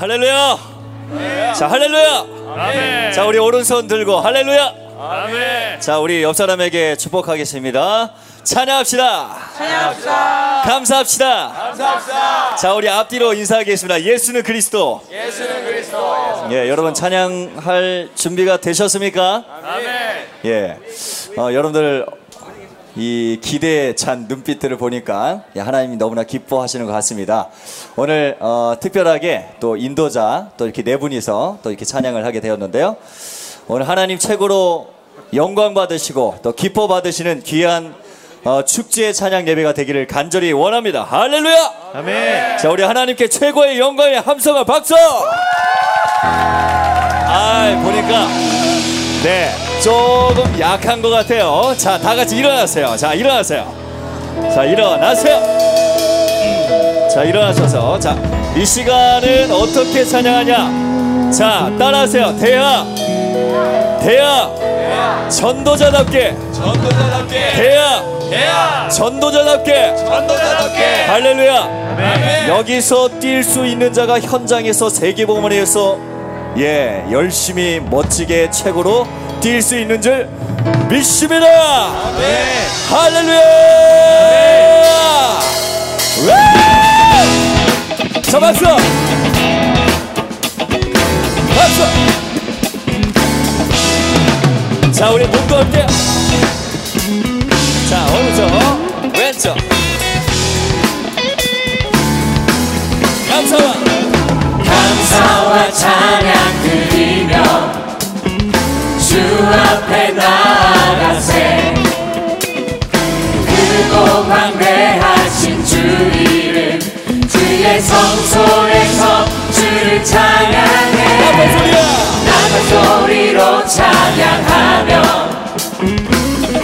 할렐루야. 자, 할렐루야. 아멘. 자, 우리 오른손 들고 할렐루야. 아멘. 자, 우리 옆 사람에게 축복하겠습니다. 찬양합시다. 찬양합시다. 감사합시다. 감사합시다. 자, 우리 앞뒤로 인사하겠습니다. 예수는 그리스도. 예수는 그리스도. 예, 여러분 찬양할 준비가 되셨습니까? 아멘. 예. 어, 여러분들 이 기대에 찬 눈빛들을 보니까 예, 하나님이 너무나 기뻐하시는 것 같습니다. 오늘 어, 특별하게 또 인도자 또 이렇게 네 분이서 또 이렇게 찬양을 하게 되었는데요. 오늘 하나님 최고로 영광 받으시고 또 기뻐 받으시는 귀한 어, 축제의 찬양 예배가 되기를 간절히 원합니다. 할렐루야! 아멘. 자, 우리 하나님께 최고의 영광의 함성과 박수! 아, 보니까 네, 조금 약한 것 같아요. 자, 다 같이 일어나세요. 자, 일어나세요. 자, 일어나세요. 음, 자, 일어나셔서 자, 이 시간은 어떻게 찬양하냐? 자, 따라하세요. 대하, 대하, 전도자답게, 전도자답게. 대하, 대야. 전도자답게. 전도자답게. 할렐루야. 여기서 뛸 수 있는 자가 현장에서 세계복음을 위해서 예 열심히 멋지게 최고로 뛸 수 있는 줄 믿습니다. 아멘. 할렐루야. 와! 자 박수. 박수. 자 우리 몸도 함께. 자 오른쪽 왼쪽. 감사와 감사와 찬 앞에 나아가세. 크고 광대하신 주 이름 주의 성소에서 주를 찬양해. 나가 소리로 찬양하며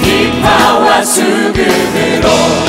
기파와 수금으로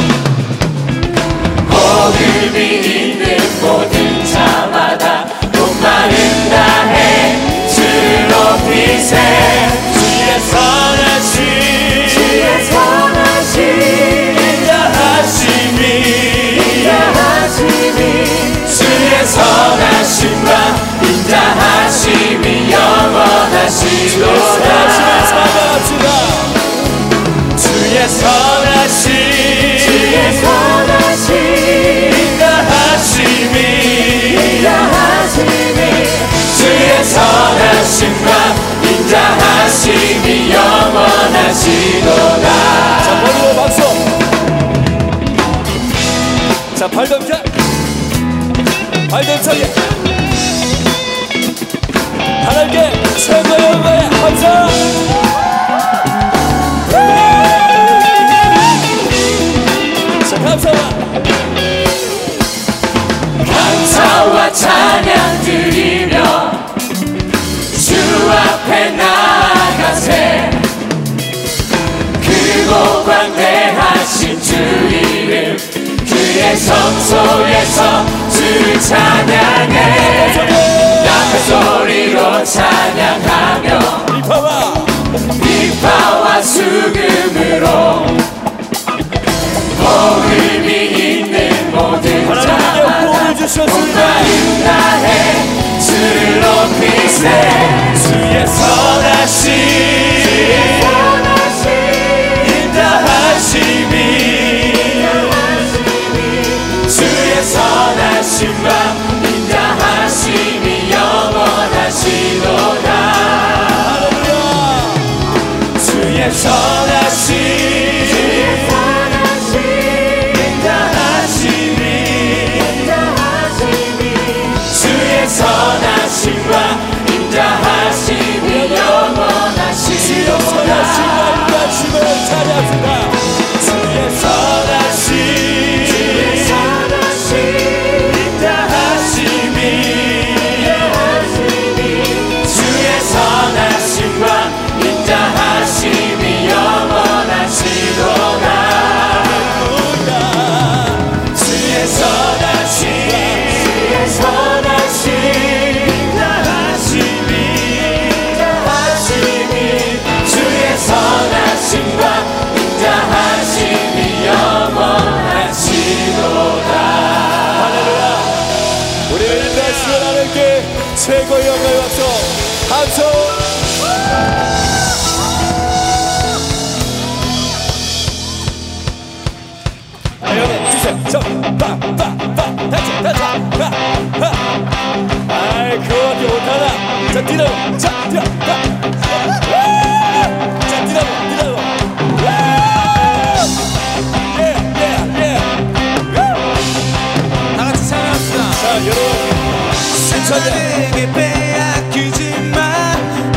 인자하심이 영원하시도다. 자 머리로 박수 자 발동작에 하나님께 성소에서 주를 찬양해 약한 소리로 찬양하며 비파와 수금으로 호흡이 있는 모든 자마다 호흡을 주셨습니다 나해 주를 높이세 뛰라고 예예예 다 같이 찬양합시다. 자 여러분 세상에게 빼앗기지 마.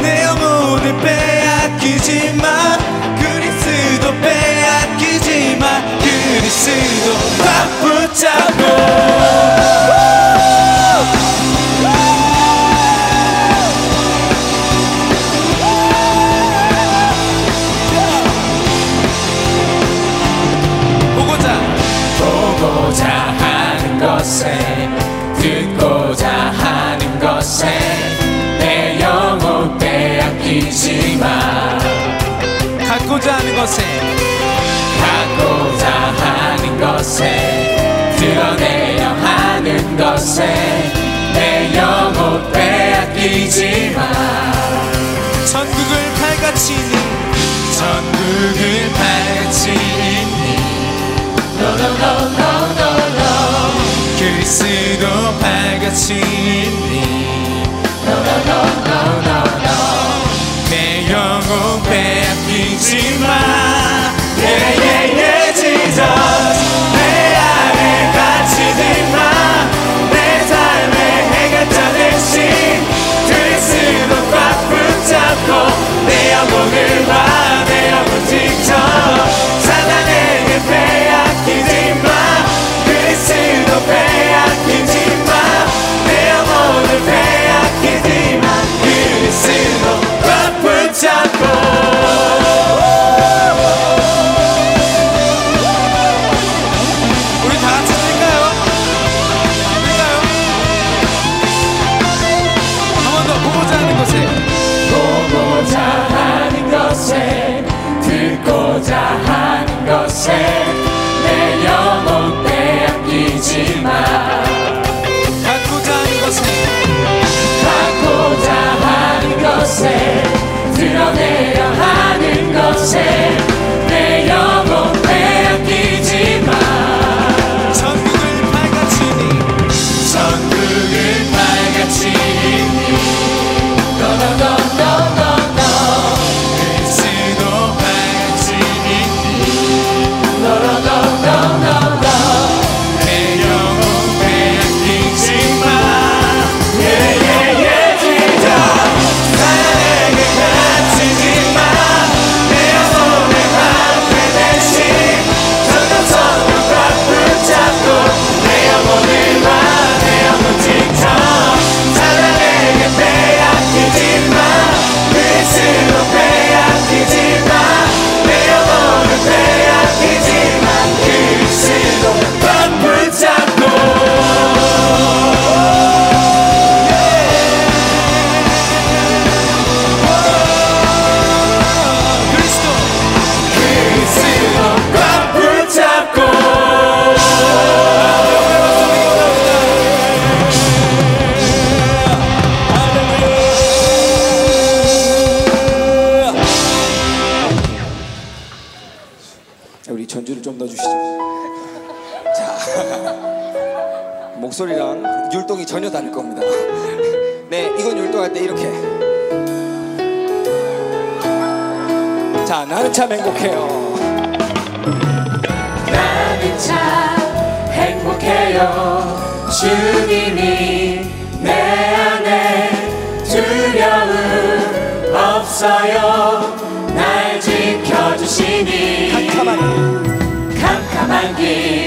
내 영혼을 빼앗기지 마. 그리스도 빼앗기지 마. 그리스도 꽉 붙잡고. 것에 갖고자 하는 것에 드러내려 하는 것에 내 영혼 빼앗기지 마 전국을 팔같이니 전국을 팔찌니 그리스도 팔같이니 내 빼 하 전혀 다를 겁니다. 네, 이건 율동할 때 이렇게. 자, 나는 참 행복해요. 나는 참 행복해요 주님이 내 안에 두려움 없어요 날 지켜주시니 캄캄한 캄캄한 길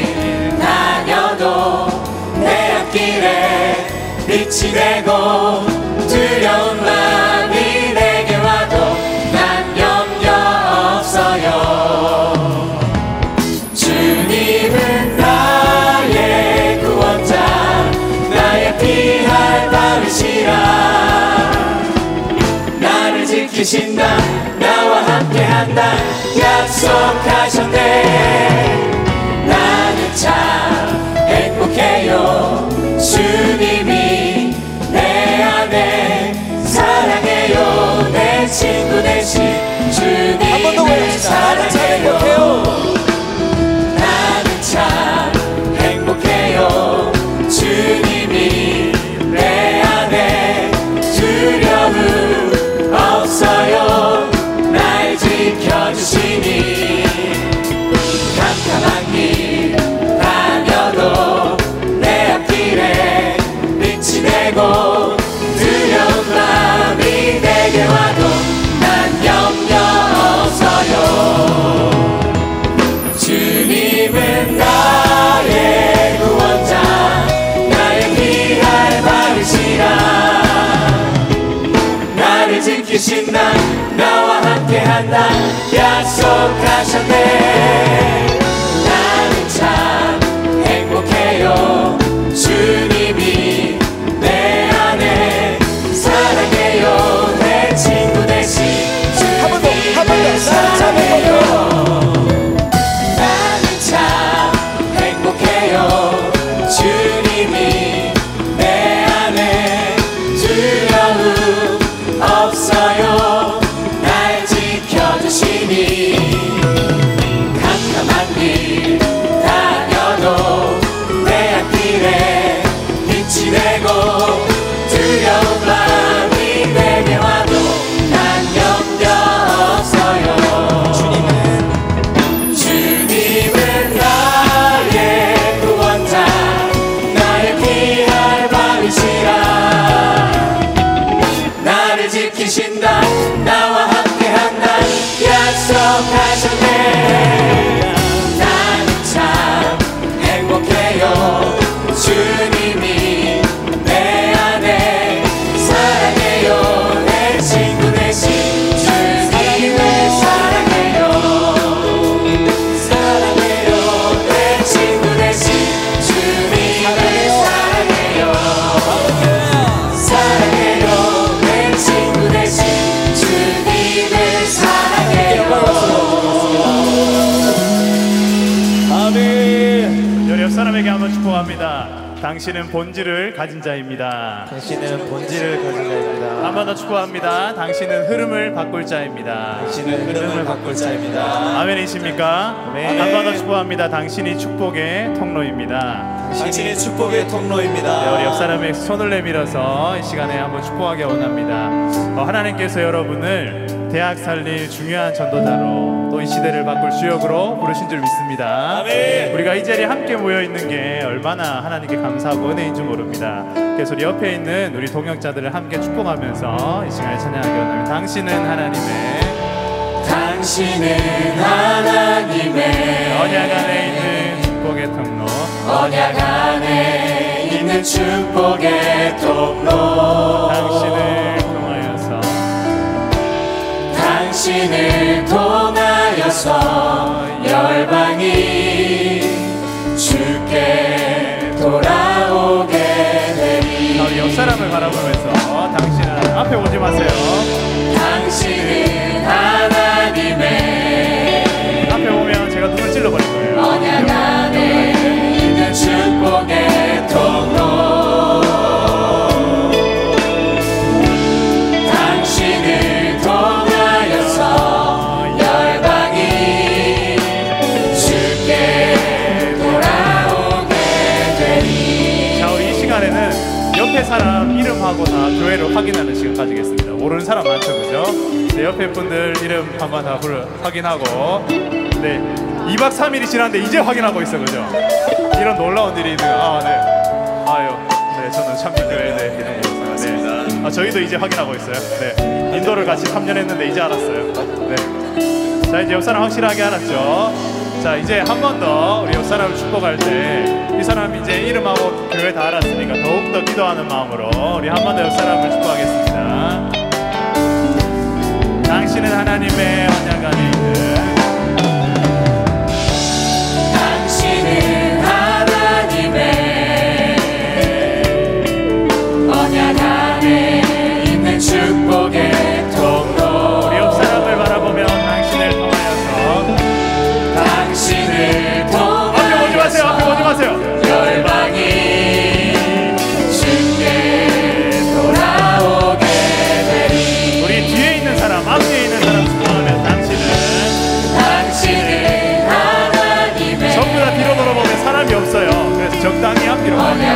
빛이 되고 두려운 마음이 내게 와도 난 염려 없어요. 주님은 나의 구원자 나의 피할 바르시라. 나를 지키신다 나와 함께한다. 약속하셨네 번더 주님을 행복해요. 지키신다 나와 함께한다. 약속하셨네. 나는 참 행복해요 본질을 가진 자입니다. 당신은 본질을 가진 자입니다. 한번더 축복합니다. 당신은 흐름을 바꿀 자입니다. 당신은 흐름을 바꿀 자입니다. 아멘이십니까? 아멘. 한번더 축복합니다. 당신이 축복의 통로입니다. 당신이 축복의 통로입니다. 네, 우리 옆 사람의 손을 내밀어서 이 시간에 한번 축복하기 원합니다. 어, 하나님께서 여러분을 대학 살릴 중요한 전도자로 시대를 바꿀 주역으로 부르신 줄 믿습니다. 아멘. 우리가 이 자리에 함께 모여 있는 게 얼마나 하나님께 감사하고 은혜인 줄 모릅니다. 그래서 우리 옆에 있는 우리 동역자들을 함께 축복하면서 이 시간에 찬양하기 원합니다. 당신은 하나님의 당신은 하나님의 언약 안에 있는 축복의 통로 언약 안에 있는 축복의 통로 당신을 통하여서 당신을 통하여 서 열방이 주께 돌아오게 되리 자, 우리 옆 사람을 바라보면서 당신은 앞에 보지 마세요. 당신은 하나님의 앞에 보면 제가 눈을 찔러버릴 거예 확인하는 시간 가지겠습니다. 모르는 사람 많죠, 그죠? 네, 옆에 분들 이름 한번 다 확인하고, 네, 2박 3일이 지났는데 이제 확인하고 있어, 그죠? 이런 놀라운 일이 있는, 아, 네. 아유, 네, 저는 참교회 네, 이름으로서, 네. 아, 저희도 이제 확인하고 있어요. 네, 인도를 같이 3년 했는데 이제 알았어요. 네. 자 이제 옆 사람 확실하게 알았죠. 자 이제 한 번 더 우리 옆 사람을 축복할 때 이 사람 이제 이름하고 교회 다 알았으니까 더욱 더 기도하는 마음으로 우리 한 번 더 옆 사람을 축복하겠습니다. 당신은 하나님의 언약 안에 있는 you know.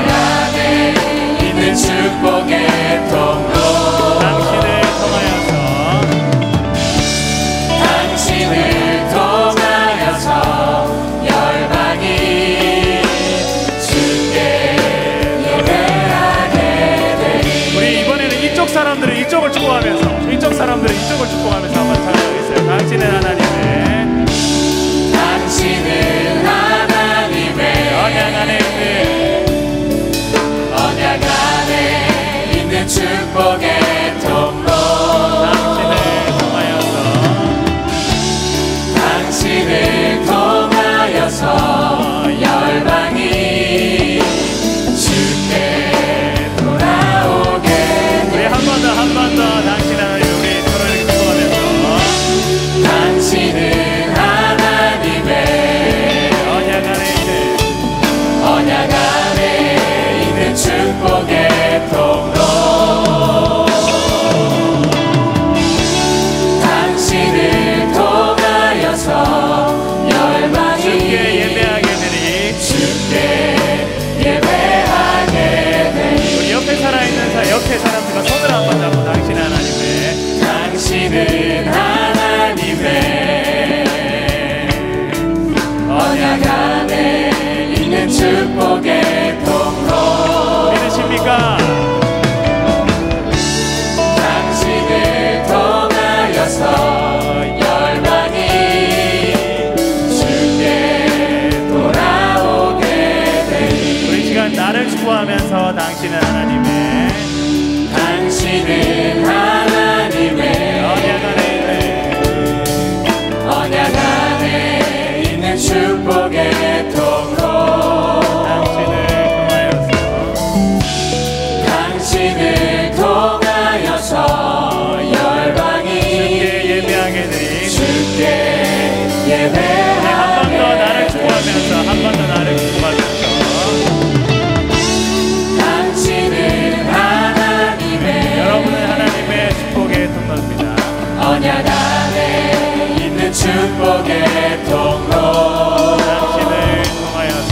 축복의 통로. 당신을 통하여서.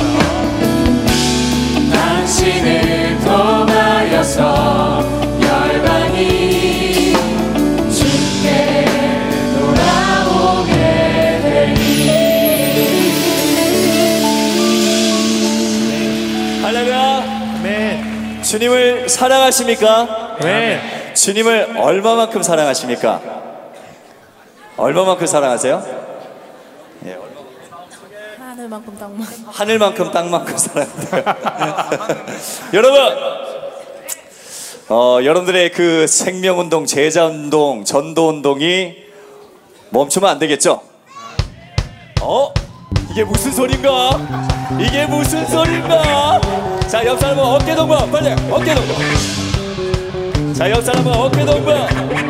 당신을 통하여서 주님을 사랑하십니까? 네. 주님을 얼마만큼 사랑하십니까? 얼마만큼 사랑하세요? 예, 얼마- 하늘만큼 땅만 하늘만큼 땅만큼 사랑합니다. 여러분, 어, 여러분들의 그 생명운동, 제자운동, 전도운동이 멈추면 안 되겠죠? 어? 이게 무슨 소린가? 이게 무슨 소린가? 자, 옆 사람은 어깨 동무, 빨리 어깨 동무. 자, 옆 사람은 어깨 동무.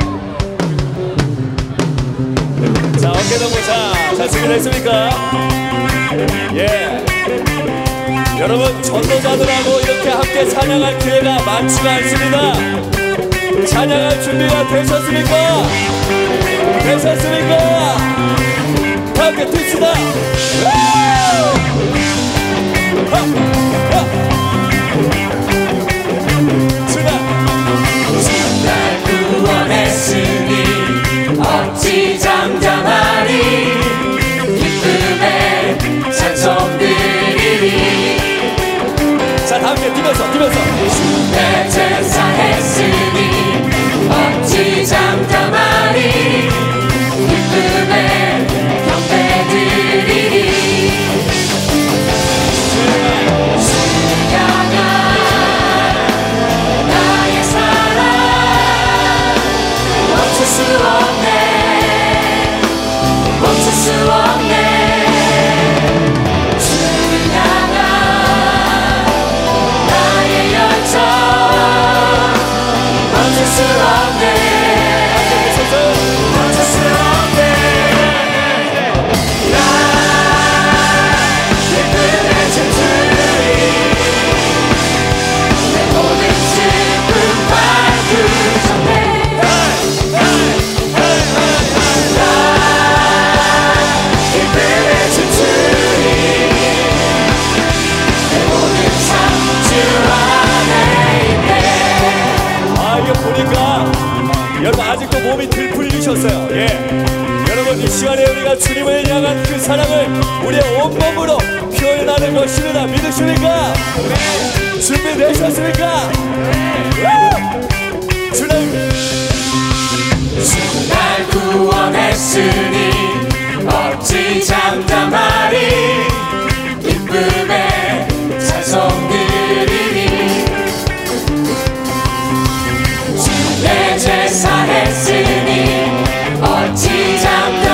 자, 어깨 동무사. 잘 준비됐습니까? 예. 여러분, 전도자들하고 이렇게 함께 찬양할 기회가 많지가 않습니다. 찬양할 준비가 되셨습니까? 되셨습니까? 다 함께 뛰시다. to all. 주셨어요. 예. 여러분 이 시간에 우리가 주님을 향한 그 사랑을 우리의 온몸으로 표현하는 것이라 믿으십니까? 준비되셨습니까? 예. 주님 날 구원했으니 멋지 장담하리 기쁨에 찬송 드리니 주내 제사했으니 即将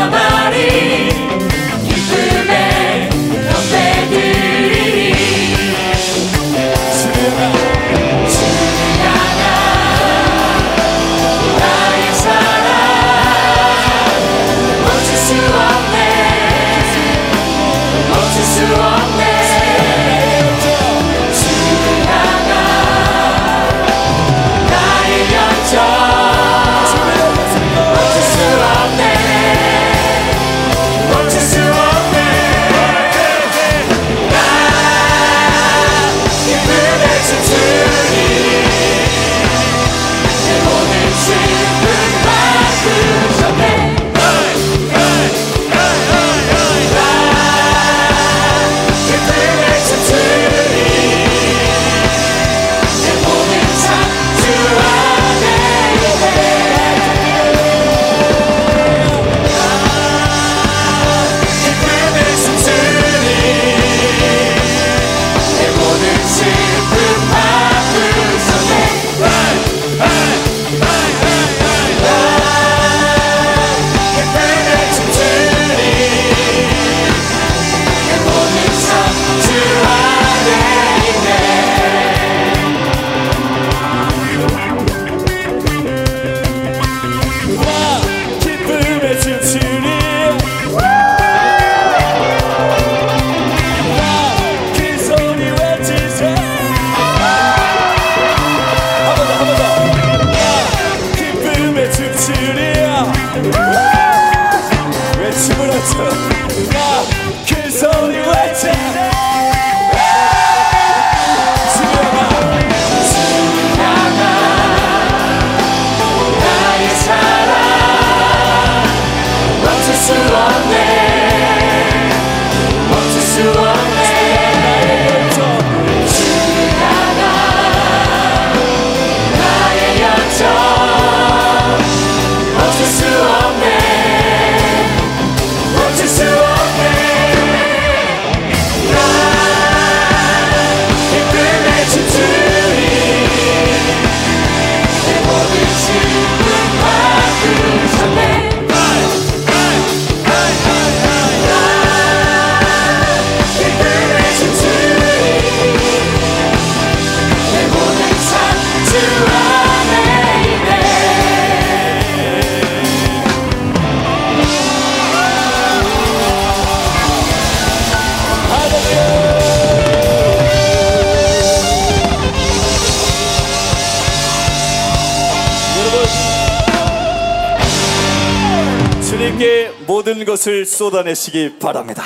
쏟아내시기 바랍니다.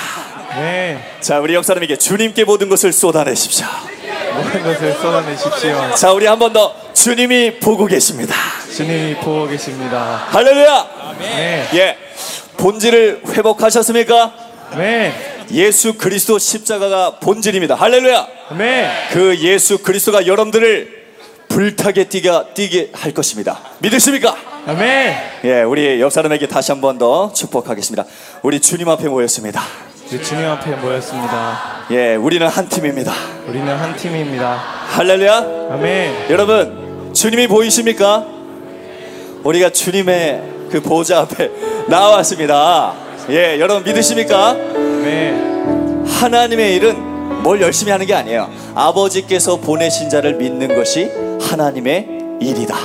네, 자, 우리 역사님에게 주님께 모든 것을 쏟아내십시오. 모든 것을 쏟아내십시오. 자, 우리 한 번 더 주님이 보고 계십니다. 주님이 보고 계십니다. 할렐루야! 네, 예. 본질을 회복하셨습니까? 네, 예수 그리스도 십자가가 본질입니다. 할렐루야! 네, 그 예수 그리스도가 여러분들을 불타게 뛰게, 뛰게 할 것입니다. 믿으십니까? 아멘. 예, 우리 역사람에게 다시 한 번 더 축복하겠습니다. 우리 주님 앞에 모였습니다. 우리 주님 앞에 모였습니다. 예, 우리는 한 팀입니다. 우리는 한 팀입니다. 할렐루야! 아멘. 여러분, 주님이 보이십니까? 우리가 주님의 그 보좌 앞에 나왔습니다. 예, 여러분 믿으십니까? 네, 하나님의 일은 뭘 열심히 하는 게 아니에요. 아버지께서 보내신 자를 믿는 것이 하나님의 일이다.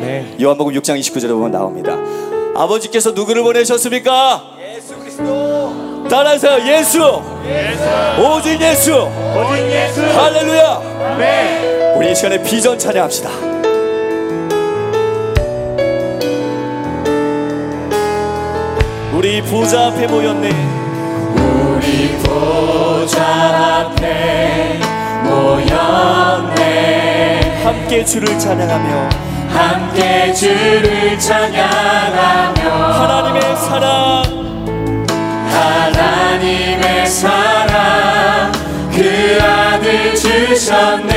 네, 요한복음 6장 29절에 보면 나옵니다. 아버지께서 누구를 보내셨습니까? 예수 그리스도. 따라하세요. 예수. 오직 예수. 오직 예수. 할렐루야. 아멘. 우리 이 시간에 비전 찬양합시다. 우리 보좌 앞에 모였네. 우리 보좌 앞에 모였네 함께 주를 찬양하며 함께 주를 찬양하며 하나님의 사랑 하나님의 사랑 그 아들 주셨네.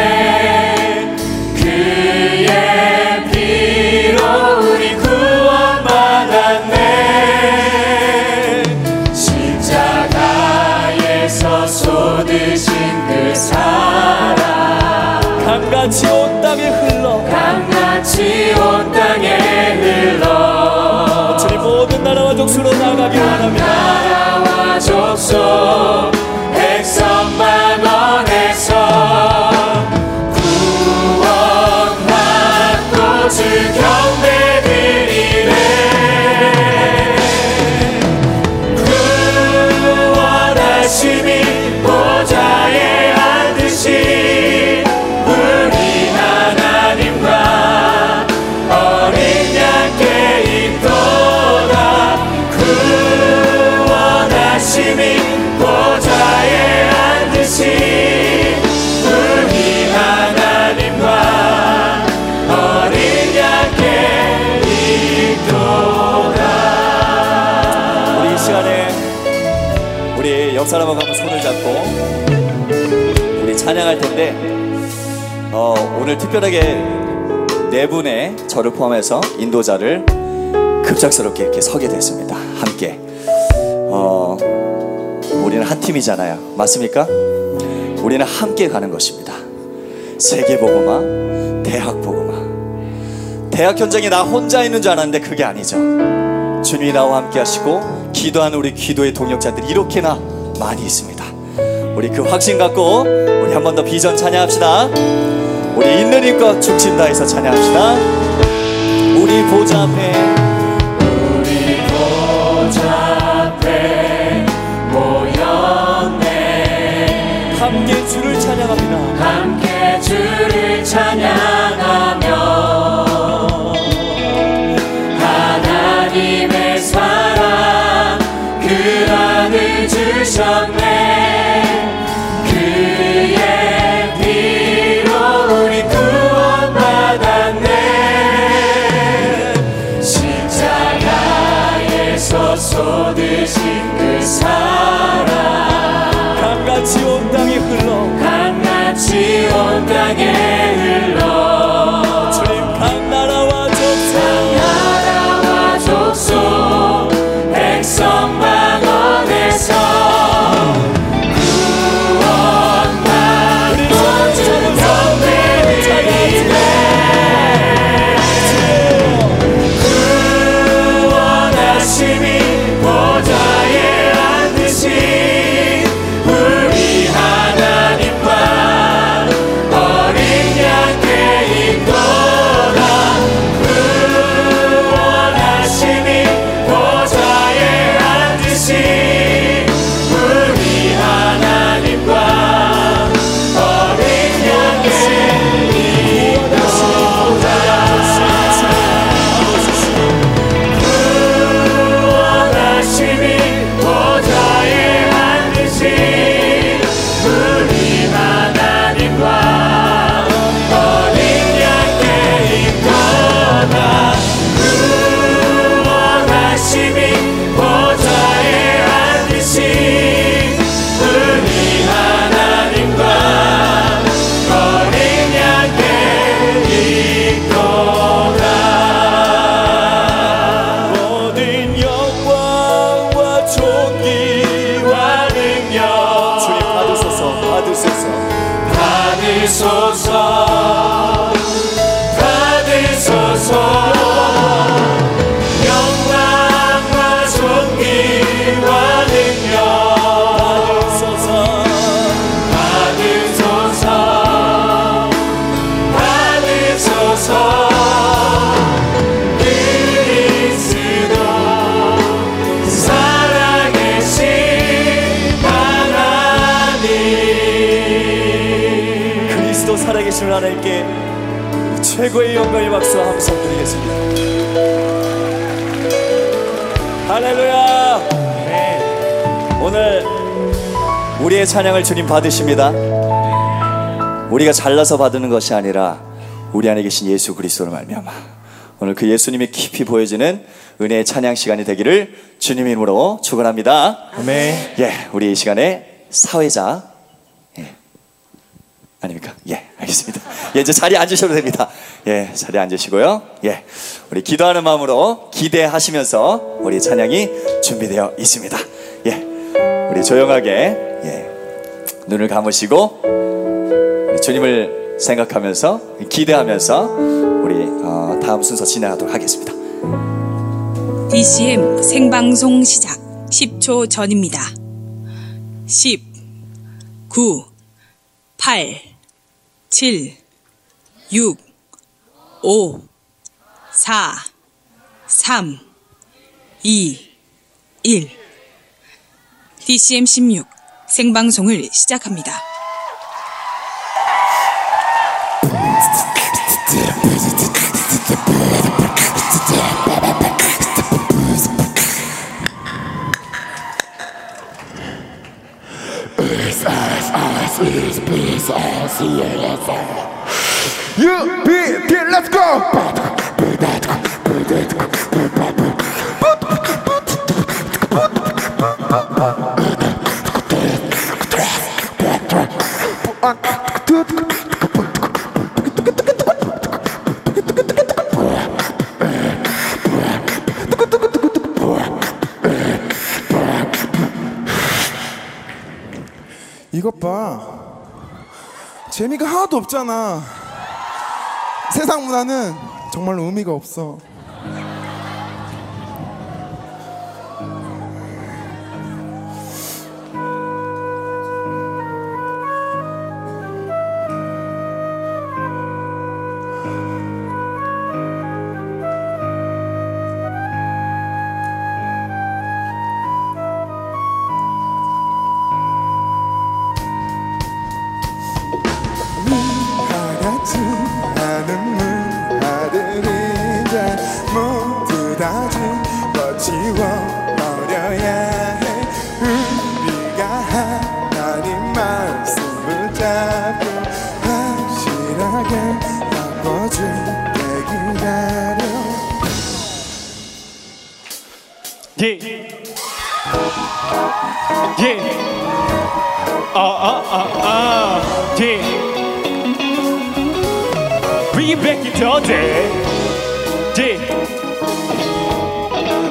그의 피로 우리 구원받았네. 십자가에서 쏟으신 그 사랑. 강같이 온 땅에 흘러. 강같이 온 땅에 흘러. 주님 모든 나라와 족수로 나가기 원합니다. 나 한번 손을 잡고 우리 찬양할 텐데 어, 오늘 특별하게 네 분의 저를 포함해서 인도자를 급작스럽게 이렇게 서게 됐습니다. 함께 어, 우리는 한 팀이잖아요. 맞습니까? 우리는 함께 가는 것입니다. 세계 보고마, 대학 보고마. 대학 현장에 나 혼자 있는 줄 알았는데 그게 아니죠. 주님이 나와 함께 하시고 기도하는 우리 기도의 동역자들이 이렇게나 많이 있습니다. 우리 그 확신 갖고 우리 한 번 더 비전 찬양합시다. 우리 있는 힘껏 죽진 다해서 찬양합시다. 우리 보좌 앞에 하겠습니다. 할렐루야. 오늘 우리의 찬양을 주님 받으십니다. 우리가 잘나서 받는 것이 아니라 우리 안에 계신 예수 그리스도로 말미암아 오늘 그 예수님이 깊이 보여지는 은혜의 찬양 시간이 되기를 주님 이름으로 축원합니다. 아멘. 예, 우리 이 시간에 사회자 예. 아닙니까? 예, 알겠습니다. 예, 이제 자리에 앉으셔도 됩니다. 예, 자리에 앉으시고요. 예, 우리 기도하는 마음으로 기대하시면서 우리 찬양이 준비되어 있습니다. 예, 우리 조용하게 예, 눈을 감으시고 주님을 생각하면서 기대하면서 우리 어, 다음 순서 진행하도록 하겠습니다. DCM 생방송 시작 10초 전입니다. 10, 9, 8, 7, 6, 5, 4, 3, 2, 1. DCM 16 생방송을 시작합니다. us, please, peace, us, yes, us. You beat it, let's go! Put on, 이것 봐. 재미가 하나도 없잖아. 세상 문화는 정말로 의미가 없어. We back in the day. 예.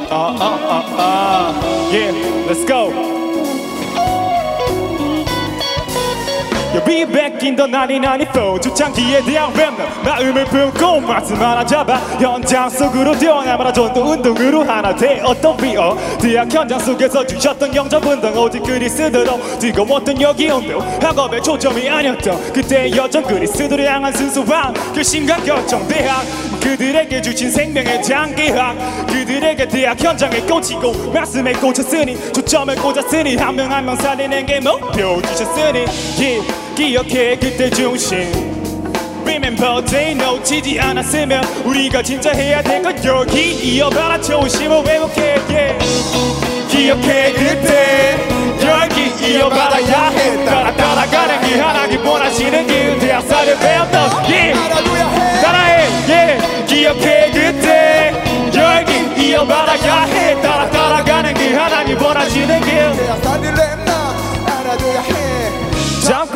아, 아, 아, 아. 예. Let's go. Yeah, we back in the 1994 주창기에 대한 랩는 마음을 품고 말씀 하나 잡아 현장 속으로 뛰어나마라 전도 운동으로 하나 되었던 비어. 대학 현장 속에서 주셨던 영접 운동 오직 그리스도로. 뜨거웠던 여기 온도? 학업에 초점이 아니었던 그때 여전 그리스도를 향한 순수함. 그 심각 결정 대학. 그들에게 주신 생명의 장기학 그들에게 대학 현장에 꽂히고 말씀에 꽂혔으니 초점을 꽂았으니 한 명 한명 살리는 게 목표 주셨으니 기, 기억해 그때 중심. Remember they 놓치지 않았으면 우리가 진짜 해야 될 건 여기 이어봐라. 초심을 회복해 yeah. 기억해 그때 열기 이어받아야. 해 따라 따라가는 길 하나님 원하시는 길 대학살을 배웠던 길 따라해 yeah. 기억해 그때 열기 이어받아야. 해 따라 따라가는 길 하나님 원하시는 길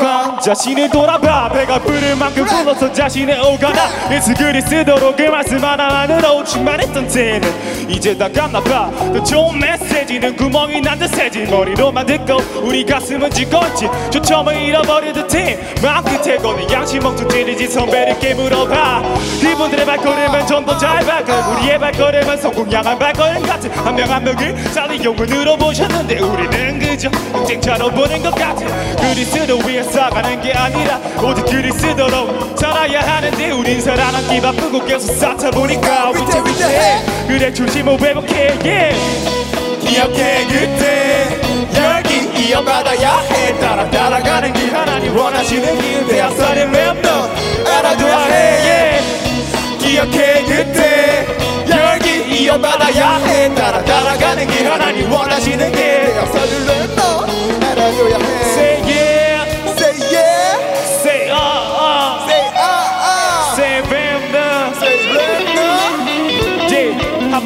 잠깐 자신을 돌아봐. 배가 부를 만큼 불러서 자신의 오가다. 예수 그리스도로 그 말씀 하나만으로 충만했던 때는 이제 다 갔나봐 더 좋은 메시지는 구멍이 난 듯해진 머리로만 듣고 우리 가슴은 있지. 초점을 잃어버린 듯해 마음 끝에 거는 양심 먹던 찌르지 선배들께 물어봐. 이분들의 발걸음은 좀더잘 발걸 우리의 발걸음은 성공 향한 발걸음 같은 한 명 한 명을 살리 영혼으로 보셨는데 우리는 그저 경쟁자로 보는 것 같아 그리스도 위 쌓아가는 게 아니라 오직 길을 쓰도록 살아야 하는데 우린 사랑하기 바쁘고 계속 쌓다 보니까 위태 위태해 그래 중심을 회복해 yeah. 기억해 그때. 열기 이어받아야 해. 따라 따라가는 길 하나님 원하시는 길. 대학살의 랩너 알아둬야 해. yeah. 기억해 그때. 열기 이어받아야 해. 따라 따라가는 길 하나님 원하시는 길. 대학살의 랩너 알아둬야 해.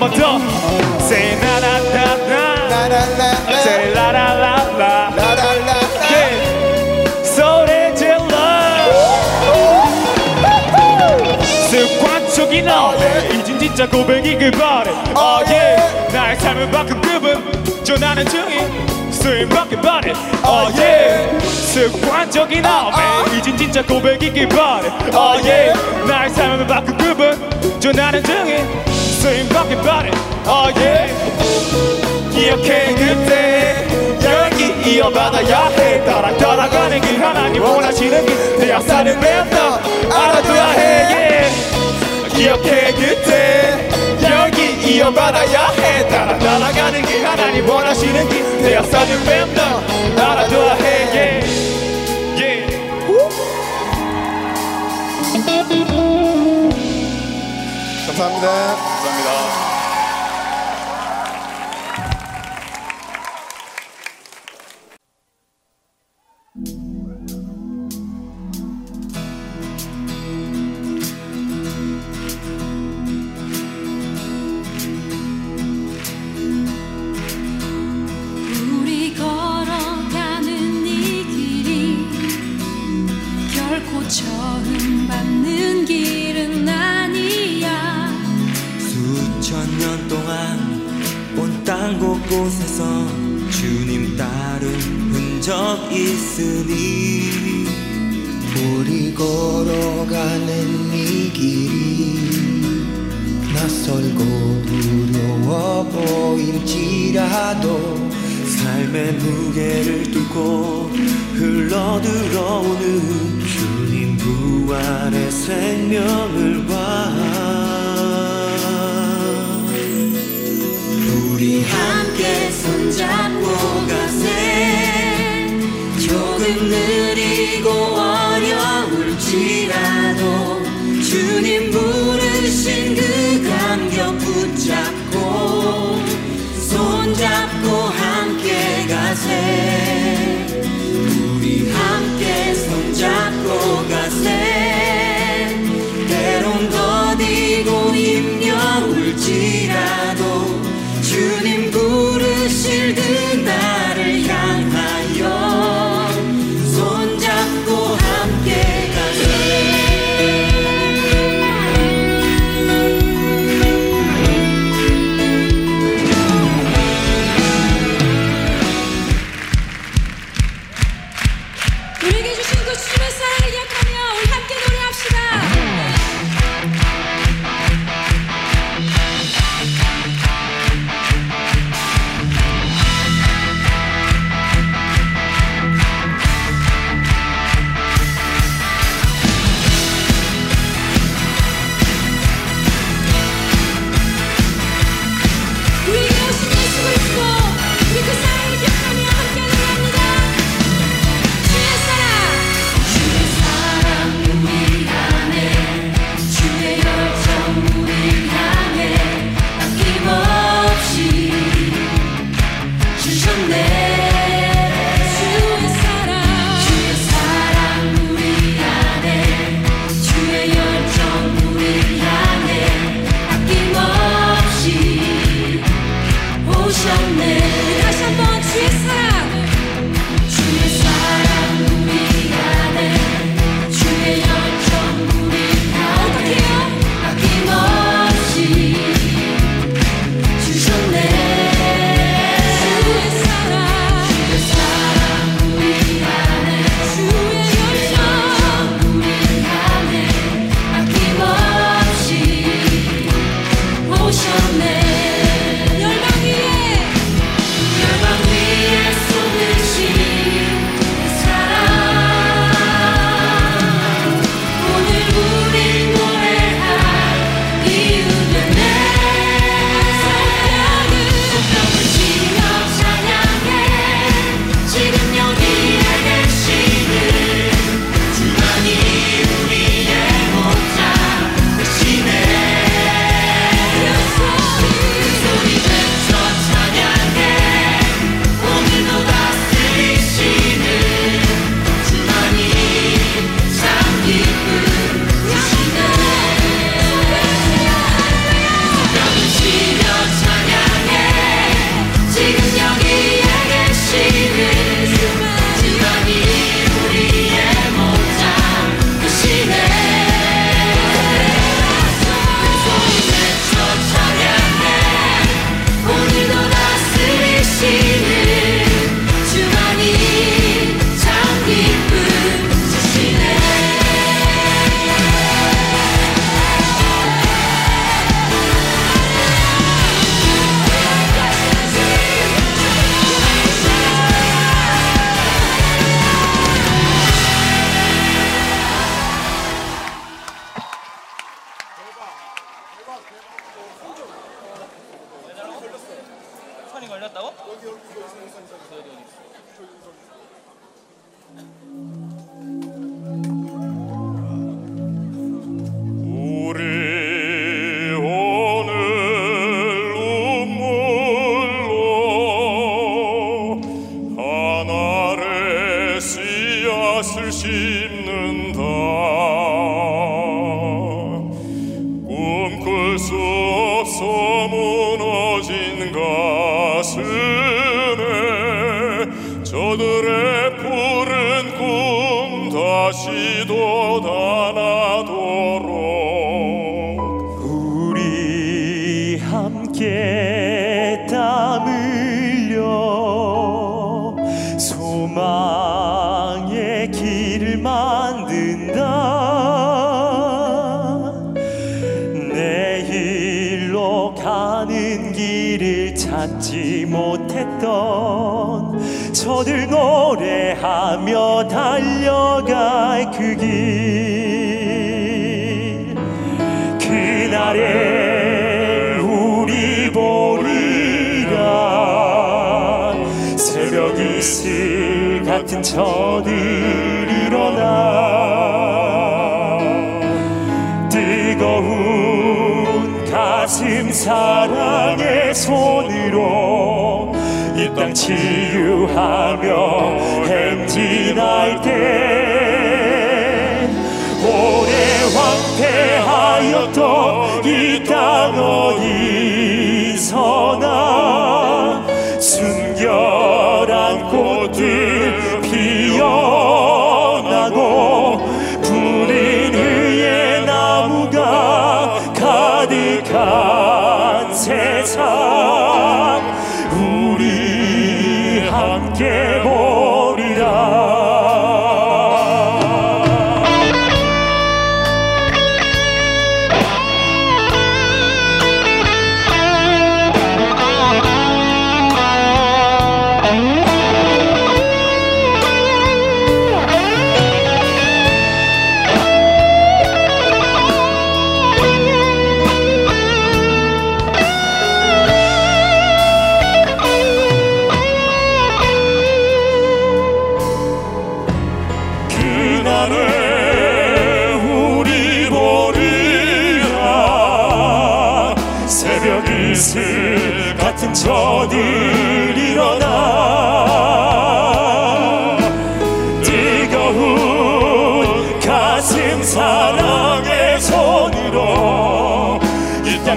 번더 Say na na na na la la la Say la la la la La la la 소리 질러 습관적인 너네. 이젠 진짜 고백이길 바래. oh yeah 나의 삶은 바꾼 급은 전하는 중인 쓰임 받길 바래. oh yeah 습관적인 너네 이젠 진짜 고백이길 바래. oh yeah 나의 삶은 바꾼 급은 전하는 중인 쓰임받길 바래 oh yeah. 기억해 그때 열기 이어받아야 해. 따라 따라가는 길 하나님 원하시는 길내 역사는 뱉어 알아둬야 해. Yeah. 기억해 그때 열기 이어받아야 해. 따라 따라가는 길 하나님 원하시는 길내 역사는 뱉어 알아둬야 해. Yeah. 감사합니다 처음 받는 길은 아니야. 수천 년 동안 온 땅 곳곳에서 주님 따른 흔적 있으니 우리 걸어가는 이 길이 낯설고 두려워 보일지라도 삶의 무게를 뚫고 흘러들어오는 부활의 생명을 봐. 우리 함께 손잡고 가세. 조금 느리고 어려울지라도 주님 부르신 그 감격 붙잡고 손잡고 함께 가세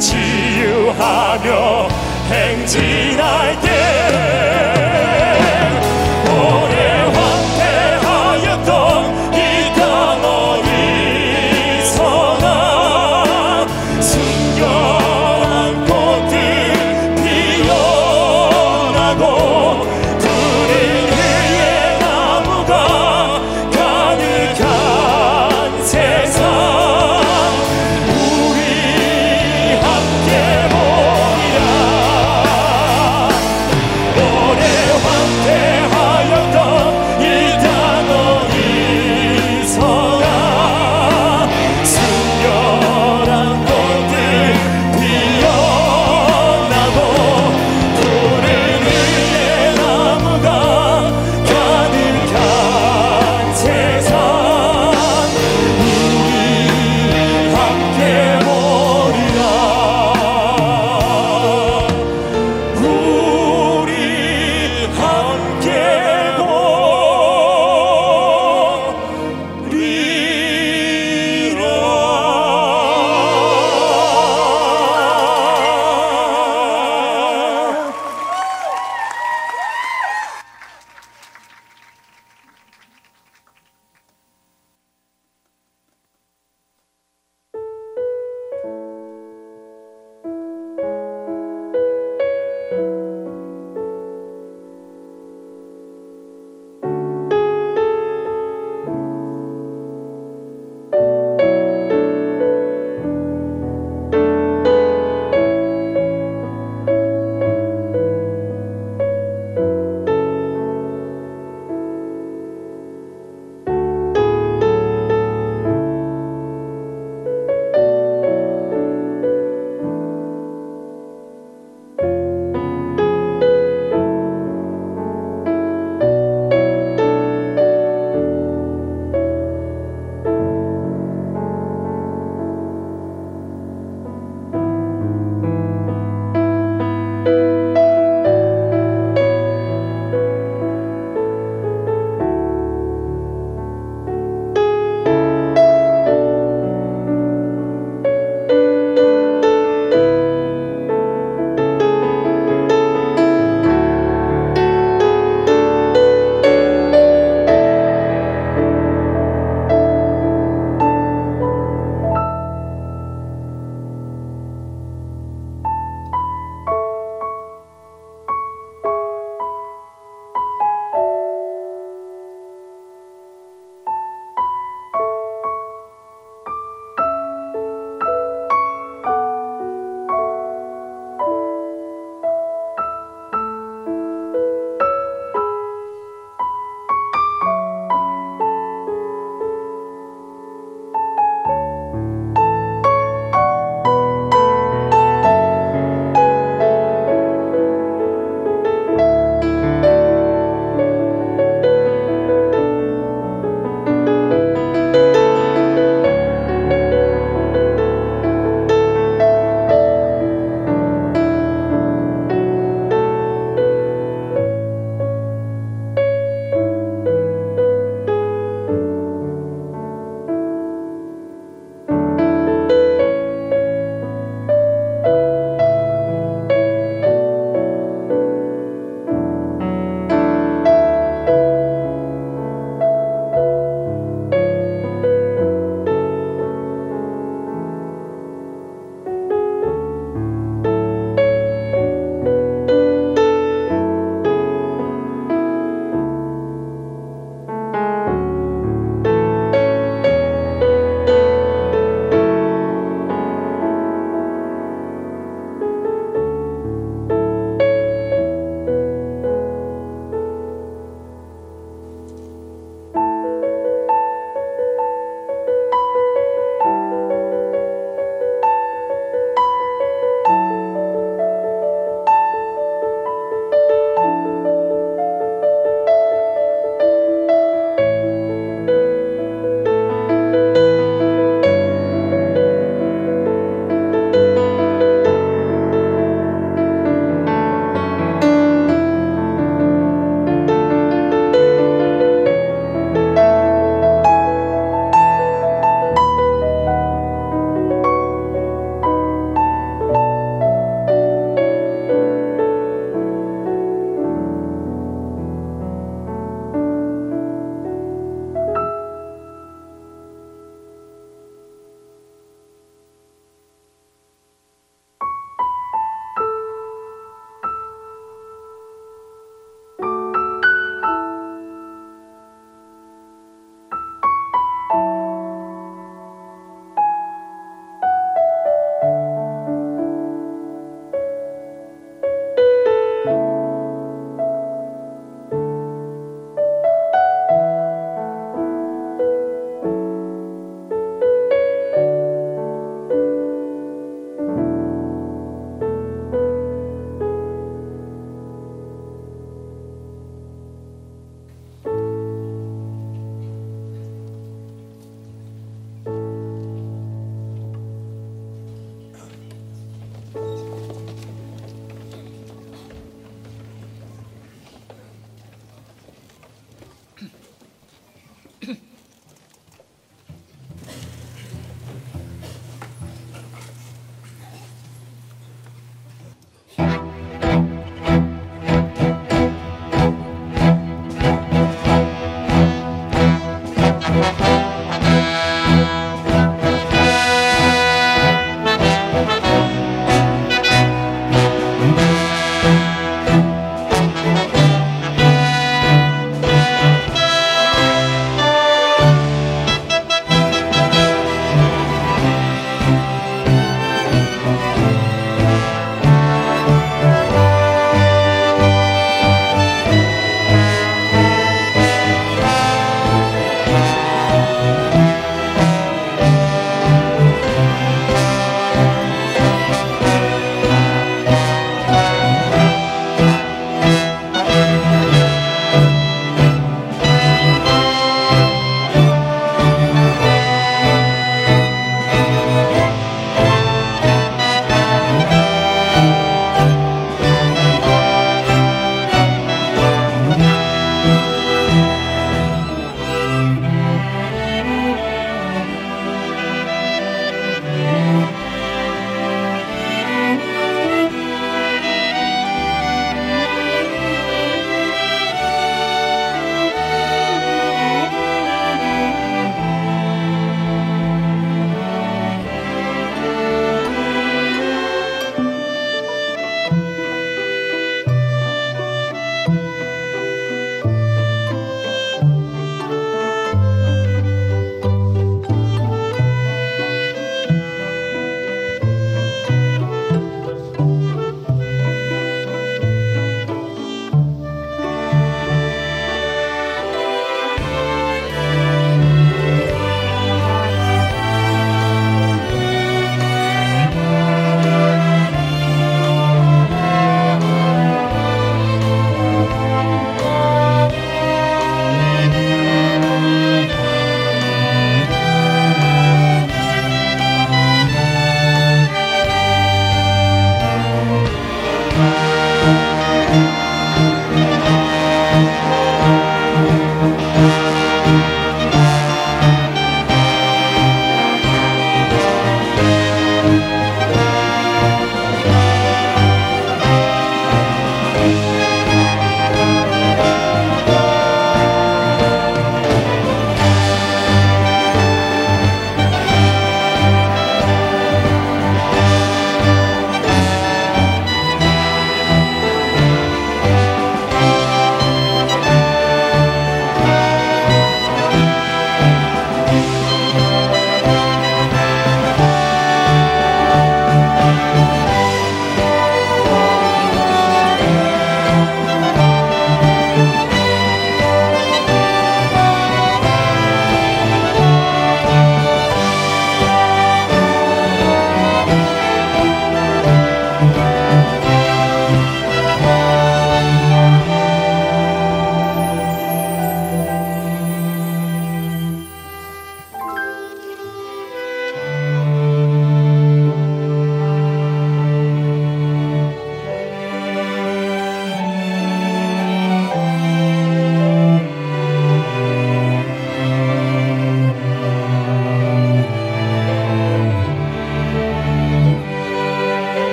치유하며 행진할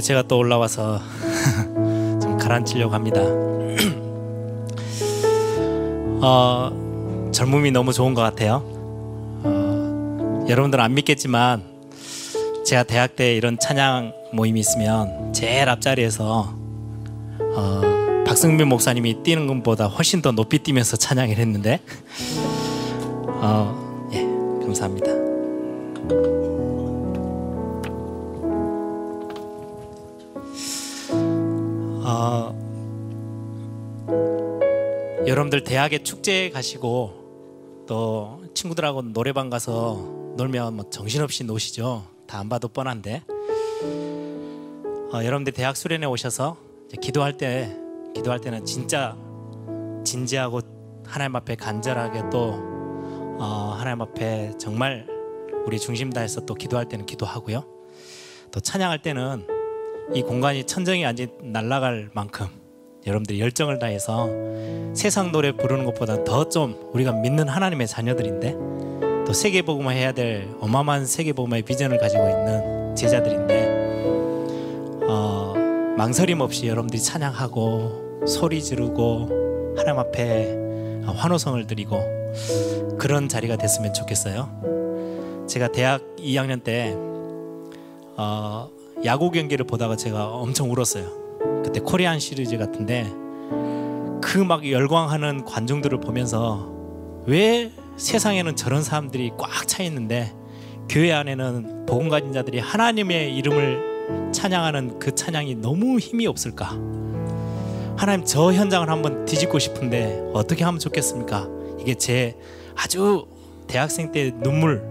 좋은데 제가 또 올라와서 좀 가라앉히려고 합니다. 어, 젊음이 너무 좋은 것 같아요. 어, 여러분들 안 믿겠지만 제가 대학 때 이런 찬양 모임이 있으면 제일 앞자리에서 어, 박승민 목사님이 뛰는 것보다 훨씬 더 높이 뛰면서 찬양을 했는데 어, 여러분들 대학에 축제 가시고 또 친구들하고 노래방 가서 놀면 뭐 정신없이 노시죠. 다 안 봐도 뻔한데 어, 여러분들 대학 수련회 오셔서 기도할 때 기도할 때는 진짜 진지하고 하나님 앞에 간절하게 또 어, 하나님 앞에 정말 우리 중심 다해서 또 기도할 때는 기도하고요. 또 찬양할 때는 이 공간이 천정이 아직 날아갈 만큼 여러분들이 열정을 다해서 세상 노래 부르는 것보다 더 좀 우리가 믿는 하나님의 자녀들인데 또 세계 복음화 해야 될 어마어마한 세계 복음화의 비전을 가지고 있는 제자들인데 어, 망설임 없이 여러분들이 찬양하고 소리 지르고 하나님 앞에 환호성을 드리고 그런 자리가 됐으면 좋겠어요. 제가 대학 2학년 때 어, 야구 경기를 보다가 제가 엄청 울었어요. 그때 코리안 시리즈 같은데 그 막 열광하는 관중들을 보면서 왜 세상에는 저런 사람들이 꽉 차 있는데 교회 안에는 복음 가진 자들이 하나님의 이름을 찬양하는 그 찬양이 너무 힘이 없을까? 하나님 저 현장을 한번 뒤집고 싶은데 어떻게 하면 좋겠습니까? 이게 제 아주 대학생 때 눈물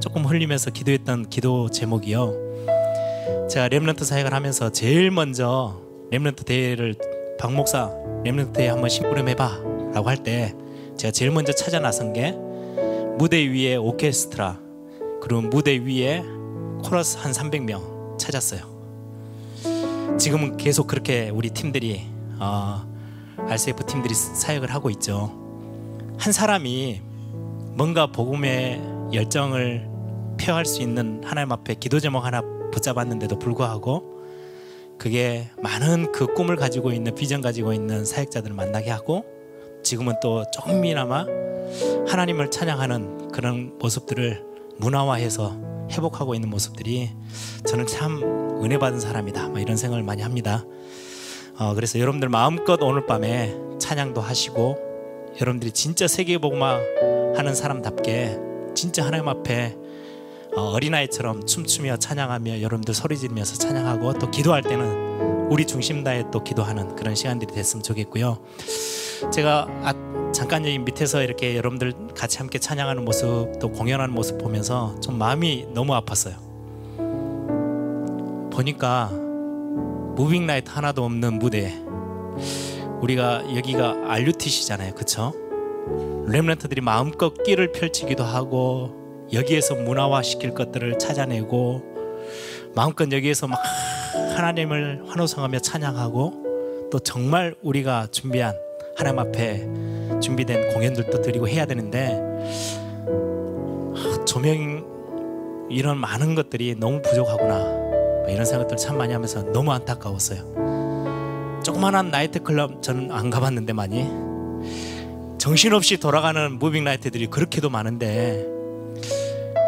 조금 흘리면서 기도했던 기도 제목이요. 제가 remnant 사역을 하면서 제일 먼저 remnant 대회를 박 목사 remnant 대회 한번 심부름 해봐 라고 할 때 제가 제일 먼저 찾아 나선 게 무대 위에 오케스트라 그리고 무대 위에 코러스 한 300명 찾았어요. 지금은 계속 그렇게 우리 팀들이 어, RCF 팀들이 사역을 하고 있죠. 한 사람이 뭔가 복음의 열정을 표할 수 있는 하나님 앞에 기도 제목 하나 붙잡았는데도 불구하고 그게 많은 그 꿈을 가지고 있는 비전 가지고 있는 사역자들을 만나게 하고 지금은 또 조금이나마 하나님을 찬양하는 그런 모습들을 문화화해서 회복하고 있는 모습들이 저는 참 은혜 받은 사람이다. 뭐 이런 생각을 많이 합니다. 어, 그래서 여러분들 마음껏 오늘 밤에 찬양도 하시고 여러분들이 진짜 세계 복음화 하는 사람답게 진짜 하나님 앞에 어, 어린아이처럼 춤추며 찬양하며 여러분들 소리 지르면서 찬양하고 또 기도할 때는 우리 중심 다해 또 기도하는 그런 시간들이 됐으면 좋겠고요. 제가 아, 잠깐 여기 밑에서 이렇게 여러분들 같이 함께 찬양하는 모습 또 공연하는 모습 보면서 좀 마음이 너무 아팠어요. 보니까 moving light 하나도 없는 무대 우리가 여기가 RUTC잖아요. 그쵸? remnant들이 마음껏 끼를 펼치기도 하고 여기에서 문화화 시킬 것들을 찾아내고 마음껏 여기에서 막 하나님을 환호성하며 찬양하고 또 정말 우리가 준비한 하나님 앞에 준비된 공연들도 드리고 해야 되는데 아, 조명 이런 많은 것들이 너무 부족하구나 뭐 이런 생각들 참 많이 하면서 너무 안타까웠어요. 조그만한 나이트 클럽 저는 안 가봤는데 많이 정신없이 돌아가는 moving light들이 그렇게도 많은데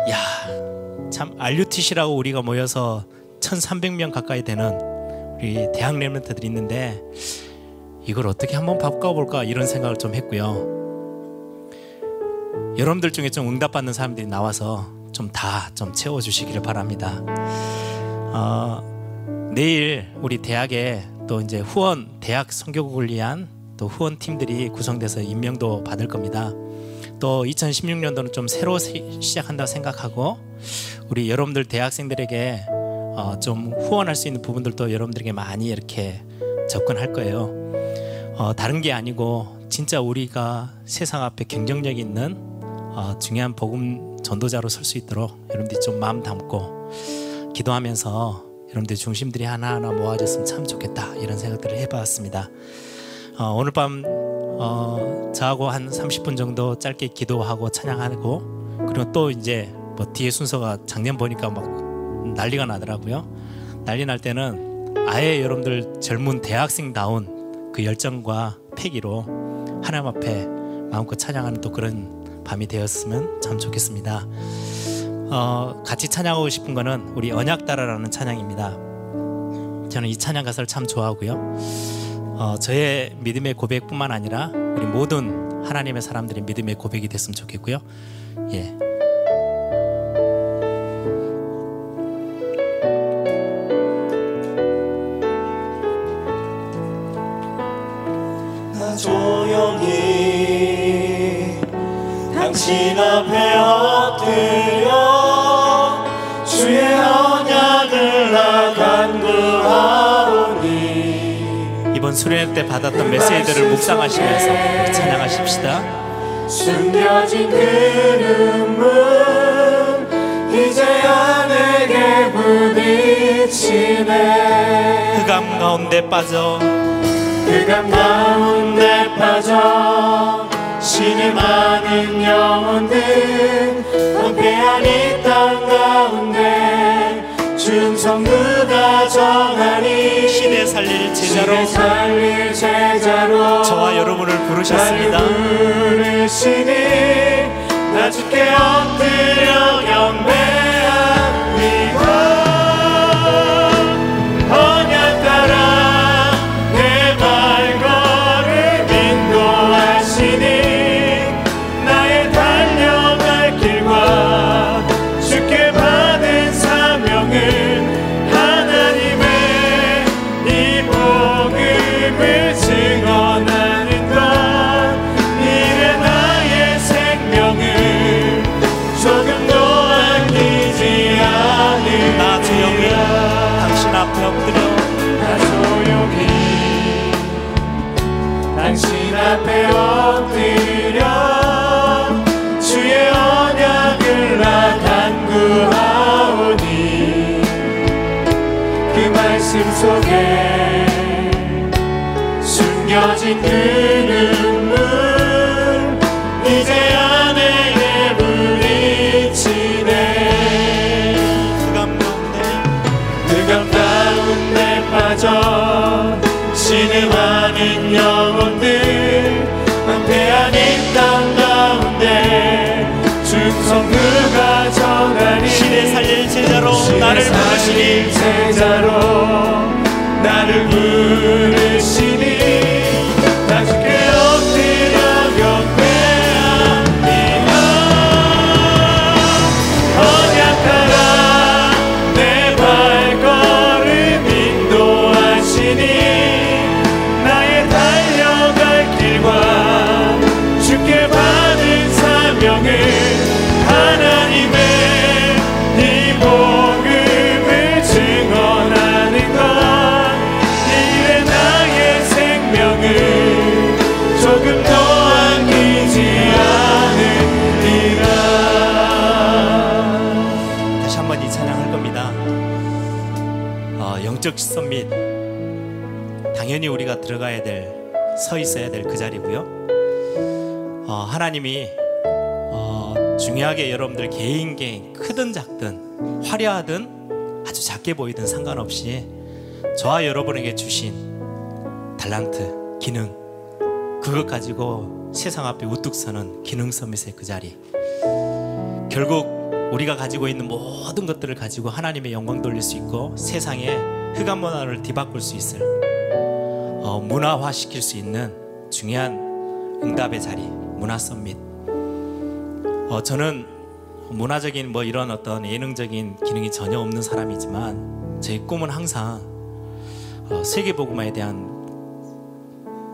야, 참 RUTC라고 우리가 모여서 1,300명 가까이 되는 우리 대학 remnant들이 있는데 이걸 어떻게 한번 바꿔 볼까 이런 생각을 좀 했고요. 여러분들 중에 좀 응답받는 사람들이 나와서 좀 다좀 채워주시기를 바랍니다. 어, 내일 우리 대학에 또 이제 후원 대학 선교국을 위한 또 후원 팀들이 구성돼서 임명도 받을 겁니다. 또 2016년도는 좀 새로 시- 시작한다 생각하고 우리 여러분들 대학생들에게 어, 좀 후원할 수 있는 부분들도 여러분들에게 많이 이렇게 접근할 거예요. 어, 다른 게 아니고 진짜 우리가 세상 앞에 경쟁력 있는 어, 중요한 복음 전도자로 설 수 있도록 여러분들이 좀 마음 담고 기도하면서 여러분들 중심들이 하나하나 모아졌으면 참 좋겠다 이런 생각들을 해봤습니다. 어, 오늘 밤 어, 저하고 한 30분 정도 짧게 기도하고 찬양하고 그리고 또 이제 뭐 뒤에 순서가 작년 보니까 막 난리가 나더라고요. 난리 날 때는 아예 여러분들 젊은 대학생다운 그 열정과 패기로 하나님 앞에 마음껏 찬양하는 또 그런 밤이 되었으면 참 좋겠습니다. 어, 같이 찬양하고 싶은 거는 우리 언약따라라는 찬양입니다. 저는 이 찬양 가사를 참 좋아하고요. 어, 저의 믿음의 고백뿐만 아니라 우리 모든 하나님의 사람들의 믿음의 고백이 됐으면 좋겠고요. 예. 나 조용히 당신 앞에 엎드려 수련회 때 받았던 메시지들을 묵상하시면서 찬양하십시다. 숨겨진 그 눈물 이제야 내게 부딪히네. 흑암 가운데 빠져. 그감 가운데 빠져. 신이 많은 영혼들 황폐한 이 땅 가운데 충성 누가 정하니 시대 살릴 제자로 살릴 제자로. 저와 여러분을 부르셨습니다. 부르시니 나 주께 엎드려 경배 나를 부르시니 제자로 나를 부르시니 영적 서밋 당연히 우리가 들어가야 될 서 있어야 될 그 자리고요. 어, 하나님이 어, 중요하게 여러분들 개인 개인 크든 작든 화려하든 아주 작게 보이든 상관없이 저와 여러분에게 주신 달란트 기능 그것 가지고 세상 앞에 우뚝 서는 기능 서밋의 그 자리 결국 우리가 가지고 있는 모든 것들을 가지고 하나님의 영광 돌릴 수 있고 세상의 흑암 문화를 뒤바꿀 수 있을 어, 문화화 시킬 수 있는 중요한 응답의 자리 문화 서밋 어, 저는 문화적인 뭐 이런 어떤 예능적인 기능이 전혀 없는 사람이지만 제 꿈은 항상 어, 세계 복음화에 대한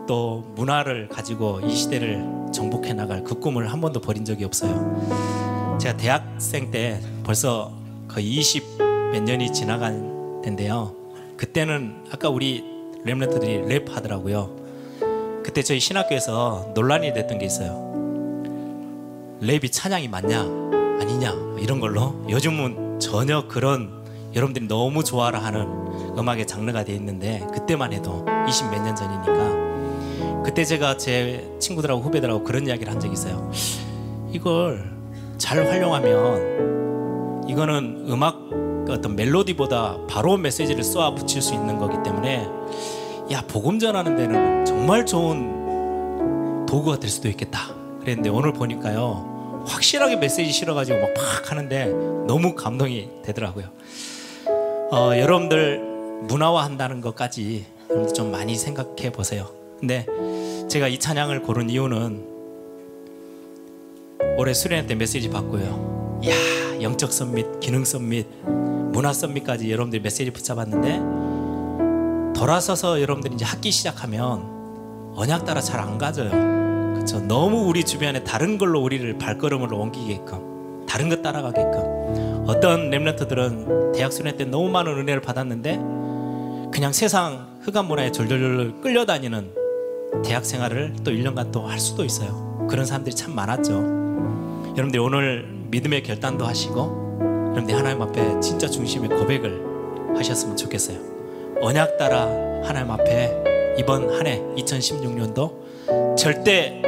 또 문화를 가지고 이 시대를 정복해 나갈 그 꿈을 한 번도 버린 적이 없어요. 제가 대학생 때 벌써 거의 20 몇 년이 지나간 텐데요. 그때는 아까 우리 랩런트들이 랩 하더라고요. 그때 저희 신학교에서 논란이 됐던 게 있어요. 랩이 찬양이 맞냐 아니냐 뭐 이런 걸로 요즘은 전혀 그런 여러분들이 너무 좋아라 하는 음악의 장르가 돼 있는데 그때만 해도 20 몇 년 전이니까 그때 제가 제 친구들하고 후배들하고 그런 이야기를 한 적이 있어요. 이걸 잘 활용하면 이거는 음악 그 어떤 멜로디보다 바로 메시지를 쏘아 붙일 수 있는 거기 때문에 야 복음 전하는 데는 정말 좋은 도구가 될 수도 있겠다. 그랬는데 오늘 보니까요 확실하게 메시지 실어가지고 막 팍 하는데 너무 감동이 되더라고요. 어, 여러분들 문화화한다는 것까지 좀 많이 생각해 보세요. 근데 제가 이 찬양을 고른 이유는 올해 수련회 때 메시지 받고요. 야 영적 썸밋, 기능 썸밋, 문화 썸밋까지 여러분들이 메시지 붙잡았는데 돌아서서 여러분들이 이제 학기 시작하면 언약 따라 잘 안 가져요. 그렇죠. 너무 우리 주변에 다른 걸로 우리를 발걸음을 옮기게끔 다른 것 따라가게끔 어떤 렘런트들은 대학 수련회 때 너무 많은 은혜를 받았는데 그냥 세상 흑암 문화에 졸졸졸 끌려다니는 대학 생활을 또 1년간 또 할 수도 있어요. 그런 사람들이 참 많았죠. 여러분들 오늘 믿음의 결단도 하시고 여러분들 하나님 앞에 진짜 중심의 고백을 하셨으면 좋겠어요. 언약 따라 하나님 앞에 이번 한 해 2016년도 절대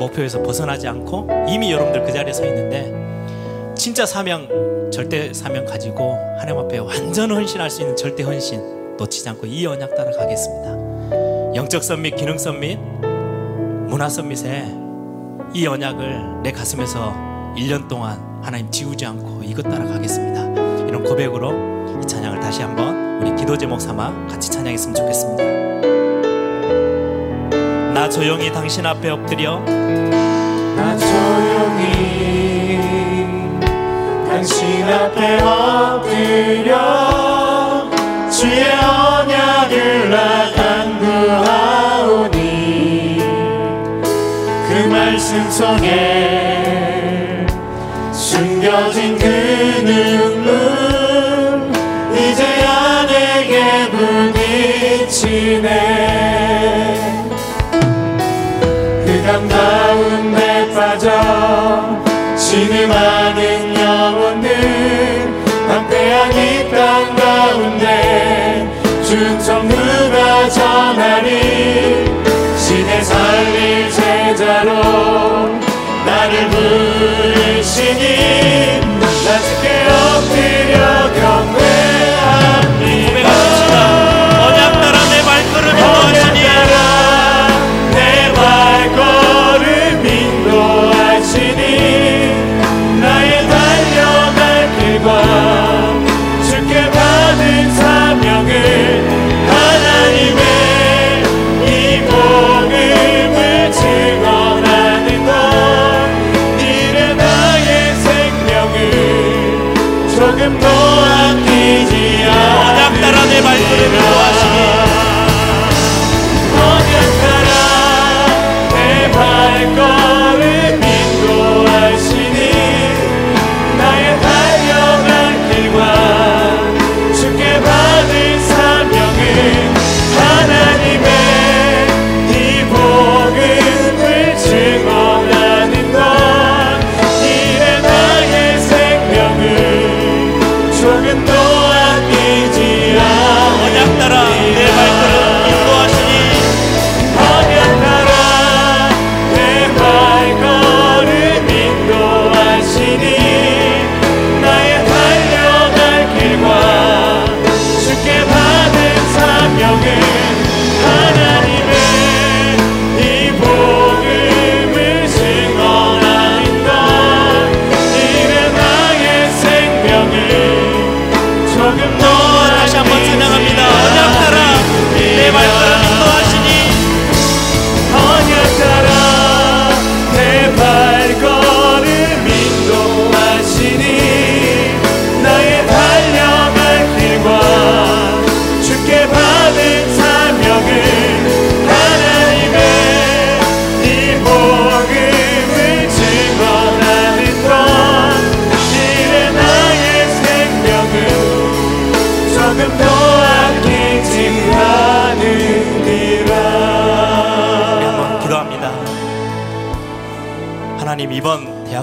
목표에서 벗어나지 않고 이미 여러분들 그 자리에 서 있는데 진짜 사명 절대 사명 가지고 하나님 앞에 완전 헌신할 수 있는 절대 헌신 놓치지 않고 이 언약 따라 가겠습니다. 영적 썸밋, 기능 썸밋, 문화 썸밋에 이 언약을 내 가슴에서 1년 동안 하나님 지우지 않고 이것 따라 가겠습니다. 이런 고백으로 이 찬양을 다시 한번 우리 기도 제목 삼아 같이 찬양했으면 좋겠습니다. 나 조용히 당신 앞에 엎드려 나 조용히 당신 앞에 엎드려 주의 언약을 나 간구하오니 그 말씀 속에 숨겨진 그 눈물 이제야 내게 부딪히네. 흑암 가운데 빠져 신음하는 영혼들 황폐한 이 땅 가운데 중성 누가 전하리. 신의 살릴 제자로 부르시니 나 주께 엎드려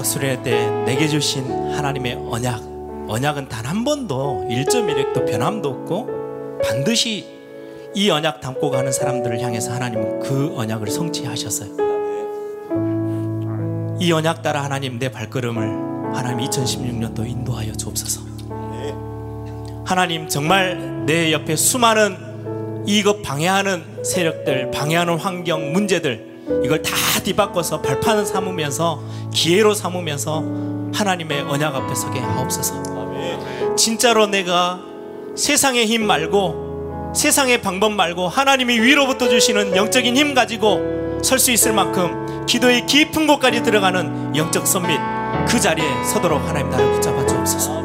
대학 수련회 때 내게 주신 하나님의 언약, 언약은 단 한 번도 1.1획도 변함도 없고 반드시 이 언약 담고 가는 사람들을 향해서 하나님은 그 언약을 성취하셨어요. 이 언약 따라 하나님 내 발걸음을 하나님 2016년도 인도하여 주옵소서. 하나님 정말 내 옆에 수많은 이것 방해하는 세력들, 방해하는 환경, 문제들 이걸 다 뒤바꿔서 발판을 삼으면서 기회로 삼으면서 하나님의 언약 앞에 서게 하옵소서. 진짜로 내가 세상의 힘 말고 세상의 방법 말고 하나님이 위로부터 주시는 영적인 힘 가지고 설 수 있을 만큼 기도의 깊은 곳까지 들어가는 영적 선밋 그 자리에 서도록 하나님 나를 붙잡아 주옵소서.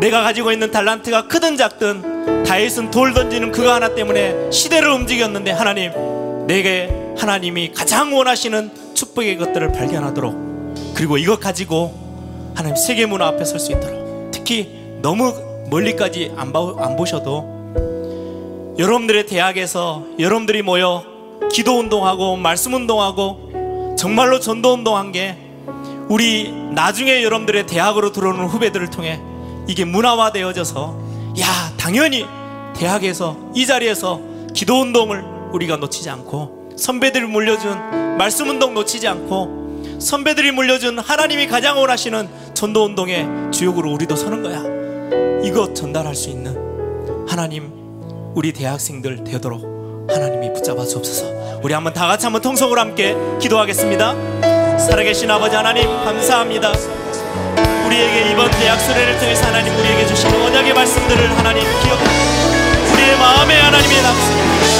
내가 가지고 있는 달란트가 크든 작든 다윗은 돌 던지는 그거 하나 때문에 시대를 움직였는데 하나님 내게 하나님이 가장 원하시는 축복의 것들을 발견하도록 그리고 이것 가지고 하나님 세계 문화 앞에 설 수 있도록 특히 너무 멀리까지 안, 봐, 안 보셔도 여러분들의 대학에서 여러분들이 모여 기도 운동하고 말씀 운동하고 정말로 전도 운동한 게 우리 나중에 여러분들의 대학으로 들어오는 후배들을 통해 이게 문화화되어져서 야 당연히 대학에서 이 자리에서 기도 운동을 우리가 놓치지 않고 선배들이 물려준 말씀 운동 놓치지 않고 선배들이 물려준 하나님이 가장 원하시는 전도 운동의 주역으로 우리도 서는 거야. 이거 전달할 수 있는 하나님 우리 대학생들 되도록 하나님이 붙잡아 주옵소서. 우리 한번 다 같이 한번 통성으로 함께 기도하겠습니다. 살아계신 아버지 하나님 감사합니다. 우리에게 이번 대학 수련을 통해서 하나님 우리에게 주신 언약의 말씀들을 하나님 기억하고 우리의 마음에 하나님의 낙수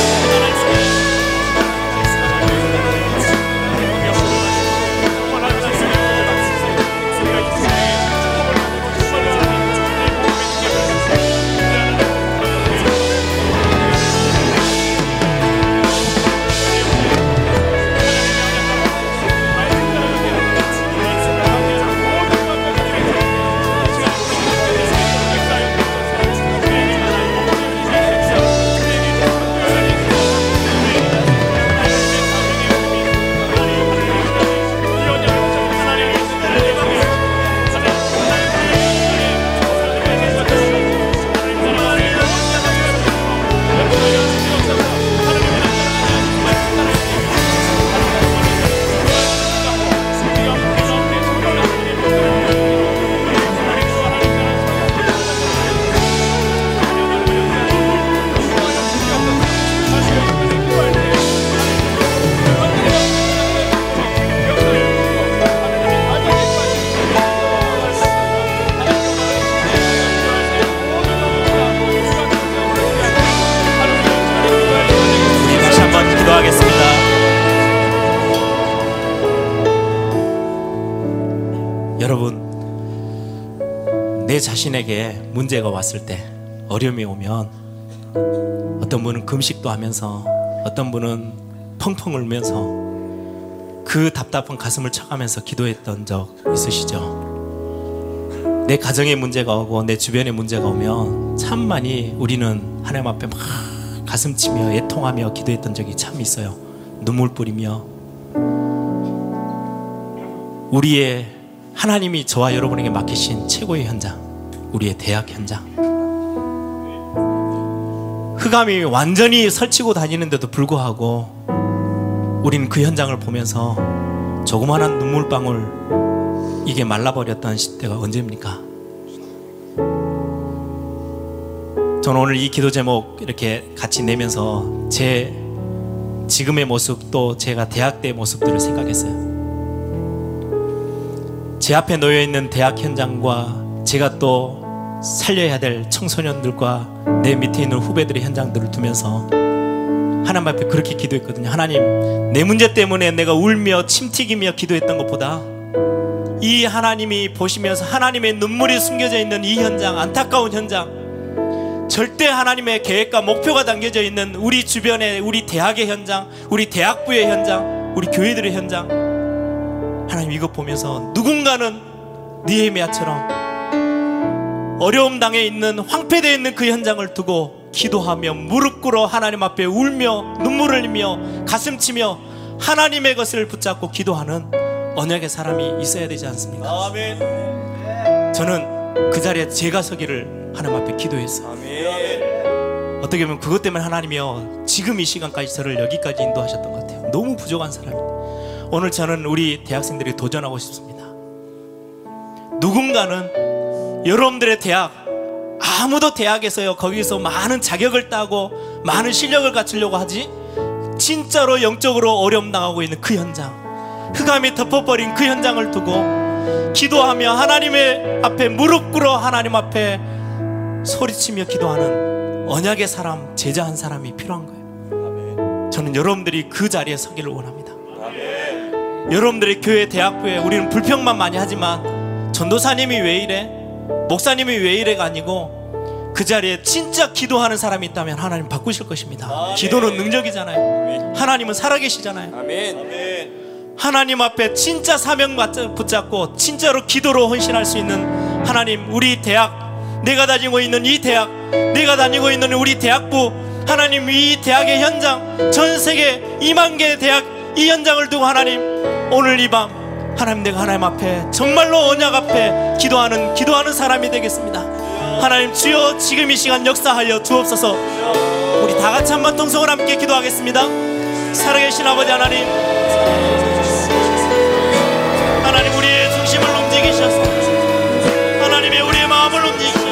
자신에게 문제가 왔을 때, 어려움이 오면, 어떤 분은 금식도 하면서, 어떤 분은 펑펑 울면서, 그 답답한 가슴을 쳐가면서 기도했던 적 있으시죠? 내 가정에 문제가 오고, 내 주변에 문제가 오면, 참 많이 우리는 하나님 앞에 막 가슴 치며 애통하며 기도했던 적이 참 있어요. 눈물 뿌리며 우리의 하나님이 저와 여러분에게 맡기신 최고의 현장, 우리의 대학 현장. 흑암이 완전히 설치고 다니는데도 불구하고 우리는 그 현장을 보면서 조그마한 눈물방울 이게 말라버렸던 시대가 언제입니까? 저는 오늘 이 기도 제목 이렇게 같이 내면서 제 지금의 모습 또 제가 대학 때 모습들을 생각했어요. 제 앞에 놓여 있는 대학 현장과 제가 또 살려야 될 청소년들과 내 밑에 있는 후배들의 현장들을 두면서 하나님 앞에 그렇게 기도했거든요. 하나님, 내 문제 때문에 내가 울며 침튀기며 기도했던 것보다 이 하나님이 보시면서 하나님의 눈물이 숨겨져 있는 이 현장, 안타까운 현장, 절대 하나님의 계획과 목표가 담겨져 있는 우리 주변의 우리 대학의 현장, 우리 대학부의 현장, 우리 교회들의 현장. 하나님 이것 보면서 누군가는 니에미아처럼 어려움 당해 있는 황폐되어 있는 그 현장을 두고 기도하며 무릎 꿇어 하나님 앞에 울며 눈물을 흘리며 가슴 치며 하나님의 것을 붙잡고 기도하는 언약의 사람이 있어야 되지 않습니까? 저는 그 자리에 제가 서기를 하나님 앞에 기도했어요. 어떻게 보면 그것 때문에 하나님이요 지금 이 시간까지 저를 여기까지 인도하셨던 것 같아요. 너무 부족한 사람입니다. 오늘 저는 우리 대학생들이 도전하고 싶습니다. 누군가는 여러분들의 대학 아무도 대학에서요 거기서 많은 자격을 따고 많은 실력을 갖추려고 하지 진짜로 영적으로 어려움 당하고 있는 그 현장 흑암이 덮어버린 그 현장을 두고 기도하며 하나님의 앞에 무릎 꿇어 하나님 앞에 소리치며 기도하는 언약의 사람 제자 한 사람이 필요한 거예요. 저는 여러분들이 그 자리에 서기를 원합니다. 여러분들의 교회 대학교에 우리는 불평만 많이 하지만 전도사님이 왜 이래 목사님이 왜 이래가 아니고 그 자리에 진짜 기도하는 사람이 있다면 하나님 바꾸실 것입니다. 기도는 능력이잖아요. 하나님은 살아계시잖아요. 아멘. 하나님 앞에 진짜 사명 맞- 붙잡고 진짜로 기도로 헌신할 수 있는 하나님 우리 대학 내가 다니고 있는 이 대학 내가 다니고 있는 우리 대학부 하나님 이 대학의 현장 전 세계 2만 개의 대학 이 현장을 두고 하나님 오늘 이밤 하나님 내가 하나님 앞에 정말로 언약 앞에 기도하는 기도하는 사람이 되겠습니다. 하나님 주여 지금 이 시간 역사하여 주옵소서. 우리 다 같이 한번 동성을 함께 기도하겠습니다. 살아계신 아버지 하나님 하나님 우리의 중심을 움직이셔서 하나님의 우리의 마음을 움직이셔서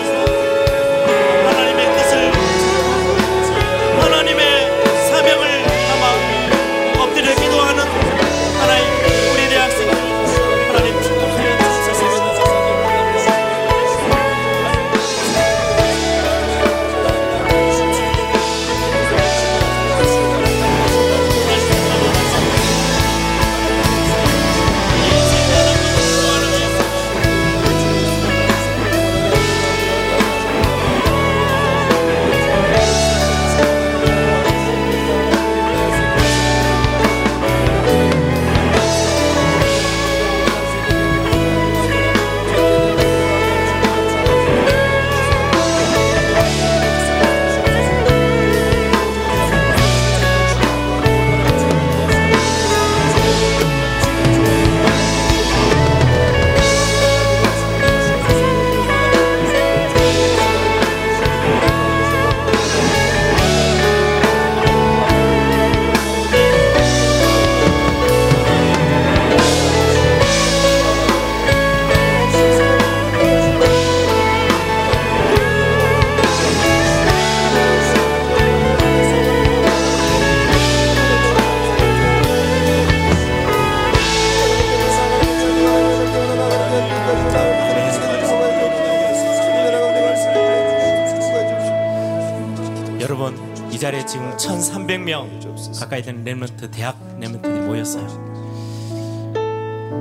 이 자리에 지금 1,300명 가까이 되는 랩런트 대학 랩런트들이 모였어요.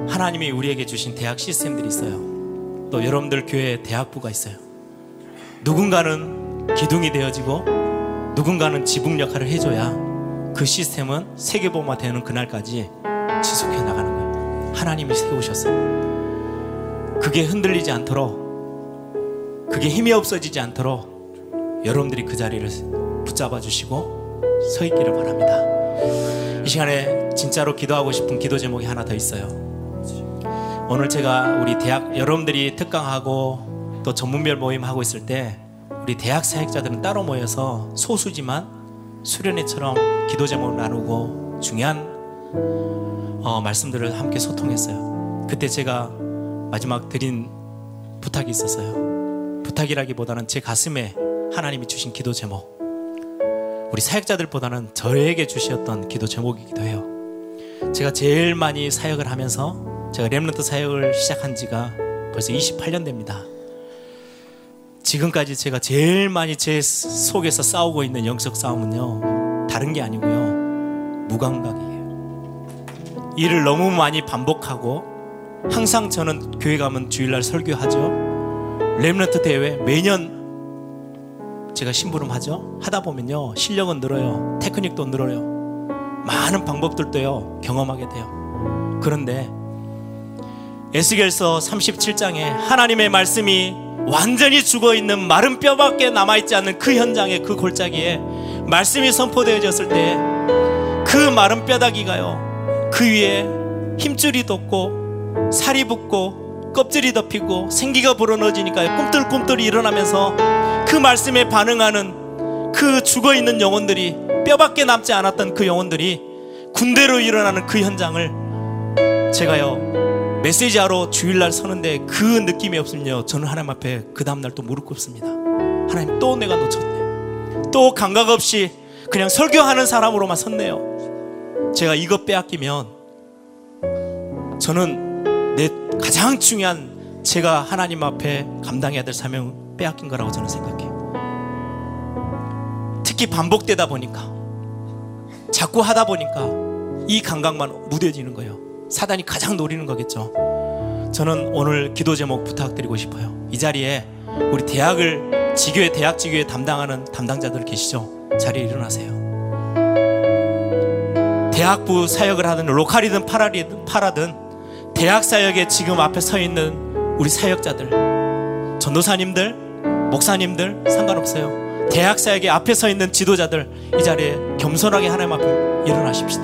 하나님이 우리에게 주신 대학 시스템들이 있어요. 또 여러분들 교회 대학부가 있어요. 누군가는 기둥이 되어지고 누군가는 지붕 역할을 해줘야 그 시스템은 세계보마 되는 그날까지 지속해 나가는 거예요. 하나님이 세우셨어요. 그게 흔들리지 않도록 그게 힘이 없어지지 않도록 여러분들이 그 자리를 붙잡아 주시고 서 있기를 바랍니다. 이 시간에 진짜로 기도하고 싶은 기도 제목이 하나 더 있어요. 오늘 제가 우리 대학 여러분들이 특강하고 또 전문별 모임 하고 있을 때 우리 대학 사역자들은 따로 모여서 소수지만 수련회처럼 기도 제목을 나누고 중요한 어, 말씀들을 함께 소통했어요. 그때 제가 마지막 드린 부탁이 있었어요. 부탁이라기보다는 제 가슴에 하나님이 주신 기도 제목. 우리 사역자들보다는 저에게 주셨던 기도 제목이기도 해요. 제가 제일 많이 사역을 하면서 제가 렘런트 사역을 시작한 지가 벌써 28년 됩니다. 지금까지 제가 제일 많이 제 속에서 싸우고 있는 영적 싸움은요. 다른 게 아니고요. 무감각이에요. 일을 너무 많이 반복하고 항상 저는 교회 가면 주일날 설교하죠. 렘런트 대회 매년 제가 심부름 하죠. 하다 보면요. 실력은 늘어요. 테크닉도 늘어요. 많은 방법들도요. 경험하게 돼요. 그런데 에스겔서 37장에 하나님의 말씀이 완전히 죽어 있는 마른 뼈밖에 남아 있지 않는 그 현장의 그 골짜기에 말씀이 선포되어졌을 때 그 마른 뼈다귀가요. 그 위에 힘줄이 돋고 살이 붙고 껍질이 덮이고 생기가 불어넣어지니까요. 꿈틀꿈틀 일어나면서 그 말씀에 반응하는 그 죽어 있는 영혼들이 뼈밖에 남지 않았던 그 영혼들이 군대로 일어나는 그 현장을 제가요 메시지하러 주일날 서는데 그 느낌이 없으면요 저는 하나님 앞에 그 다음날 또 무릎 꿇습니다 하나님 또 내가 놓쳤네. 또 감각 없이 그냥 설교하는 사람으로만 섰네요. 제가 이것 빼앗기면 저는 내 가장 중요한 제가 하나님 앞에 감당해야 될 사명을 빼앗긴 거라고 저는 생각해요. 특히 반복되다 보니까 자꾸 하다 보니까 이 감각만 무뎌지는 거예요. 사단이 가장 노리는 거겠죠. 저는 오늘 기도 제목 부탁드리고 싶어요. 이 자리에 우리 대학을 지교회 대학 지교회 담당하는 담당자들 계시죠? 자리에 일어나세요. 대학부 사역을 하든 로컬이든 파라리든 파라든 대학 사역에 지금 앞에 서 있는 우리 사역자들 전도사님들 목사님들 상관없어요. 대학 사역에 앞에 서 있는 지도자들 이 자리에 겸손하게 하나님 앞에 일어나십시다.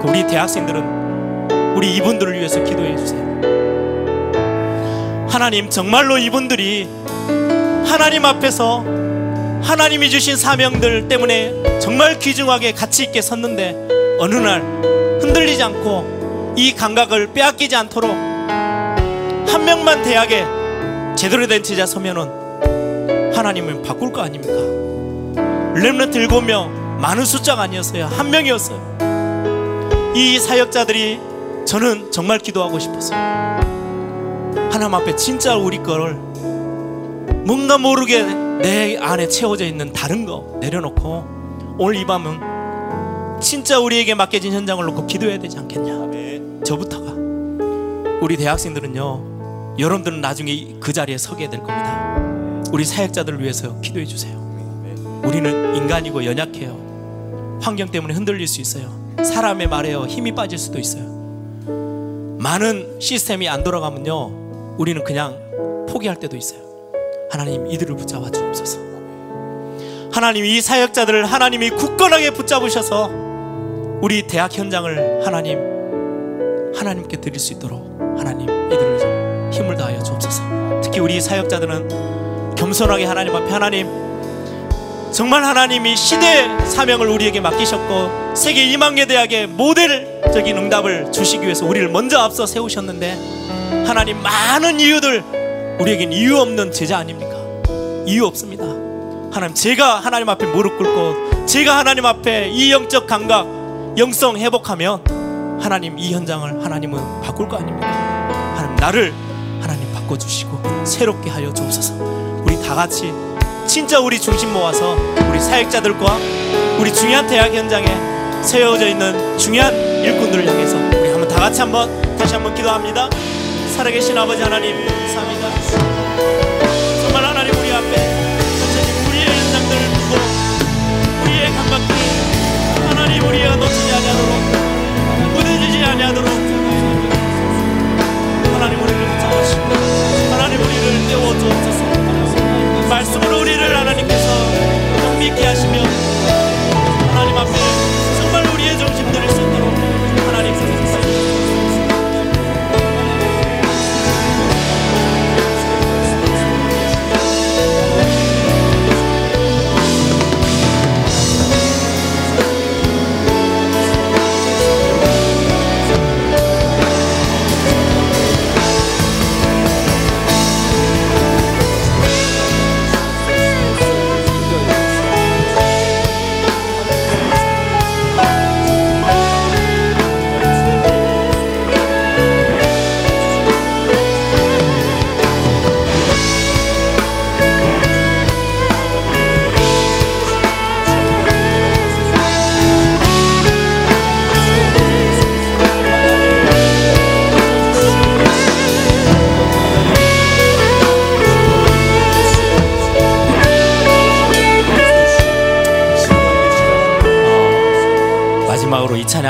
그 우리 대학생들은 우리 이분들을 위해서 기도해 주세요. 하나님 정말로 이분들이 하나님 앞에서 하나님이 주신 사명들 때문에 정말 귀중하게 가치 있게 섰는데 어느 날 흔들리지 않고 이 감각을 빼앗기지 않도록 한 명만 대학에 제대로 된 제자 서면은 하나님은 바꿀 거 아닙니까? 렘넌트 일곱 명 많은 숫자가 아니었어요. 한 명이었어요. 이 사역자들이 저는 정말 기도하고 싶었어요. 하나님 앞에 진짜 우리 거를 뭔가 모르게 내 안에 채워져 있는 다른 거 내려놓고 오늘 이 밤은 진짜 우리에게 맡겨진 현장을 놓고 기도해야 되지 않겠냐 저부터가 우리 대학생들은요 여러분들은 나중에 그 자리에 서게 될 겁니다 우리 사역자들을 위해서 기도해 주세요. 우리는 인간이고 연약해요. 환경 때문에 흔들릴 수 있어요. 사람의 말에요. 힘이 빠질 수도 있어요. 많은 시스템이 안 돌아가면요 우리는 그냥 포기할 때도 있어요. 하나님 이들을 붙잡아 주옵소서. 하나님 이 사역자들을 하나님이 굳건하게 붙잡으셔서 우리 대학 현장을 하나님 하나님께 드릴 수 있도록 하나님 이들을 힘을 다하여 주옵소서. 특히 우리 사역자들은 겸손하게 하나님 앞에 하나님 정말 하나님이 시대 사명을 우리에게 맡기셨고 세계 2만개 대학의 모델적인 응답을 주시기 위해서 우리를 먼저 앞서 세우셨는데 하나님 많은 이유들 우리에겐 이유 없는 제자 아닙니까? 이유 없습니다. 하나님 제가 하나님 앞에 무릎 꿇고 제가 하나님 앞에 이 영적 감각 영성 회복하면 하나님 이 현장을 하나님은 바꿀 거 아닙니까? 하나님 나를 하나님 바꿔 주시고 새롭게 하여 주옵소서. 다 같이 진짜 우리 중심 모아서 우리 사역자들과 우리 중요한 대학 현장에 세워져 있는 중요한 일꾼들을 향해서 우리 한번 다 같이 한번 다시 한번 기도합니다. 살아계신 아버지 하나님 감사합니다. 정말 하나님 우리 앞에 전체님 우리의 현장들을 두고 우리의 감각들을 하나님 우리가 놓치지 아니하도록 무뎌지지 아니하도록 하나님 우리를 붙잡으시고 하나님 우리를 주옵소서 말씀으로 우리를 하나님께서 영믿게 하시며 하나님 앞에 정말 우리의 정신 들을 수 있도록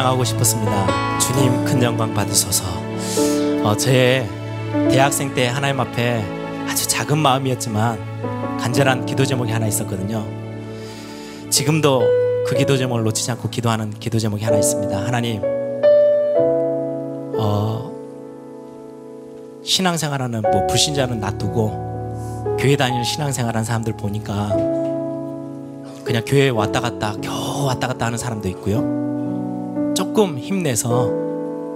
찬양하고 싶었습니다. 주님 큰 영광 받으소서. 어, 제 대학생 때 하나님 앞에 아주 작은 마음이었지만 간절한 기도 제목이 하나 있었거든요. 지금도 그 기도 제목을 놓치지 않고 기도하는 기도 제목이 하나 있습니다. 하나님, 어, 신앙생활하는 뭐 불신자는 놔두고 교회 다니는 신앙생활하는 사람들 보니까 그냥 교회 왔다 갔다 겨우 왔다 갔다 하는 사람도 있고요. 조금 힘내서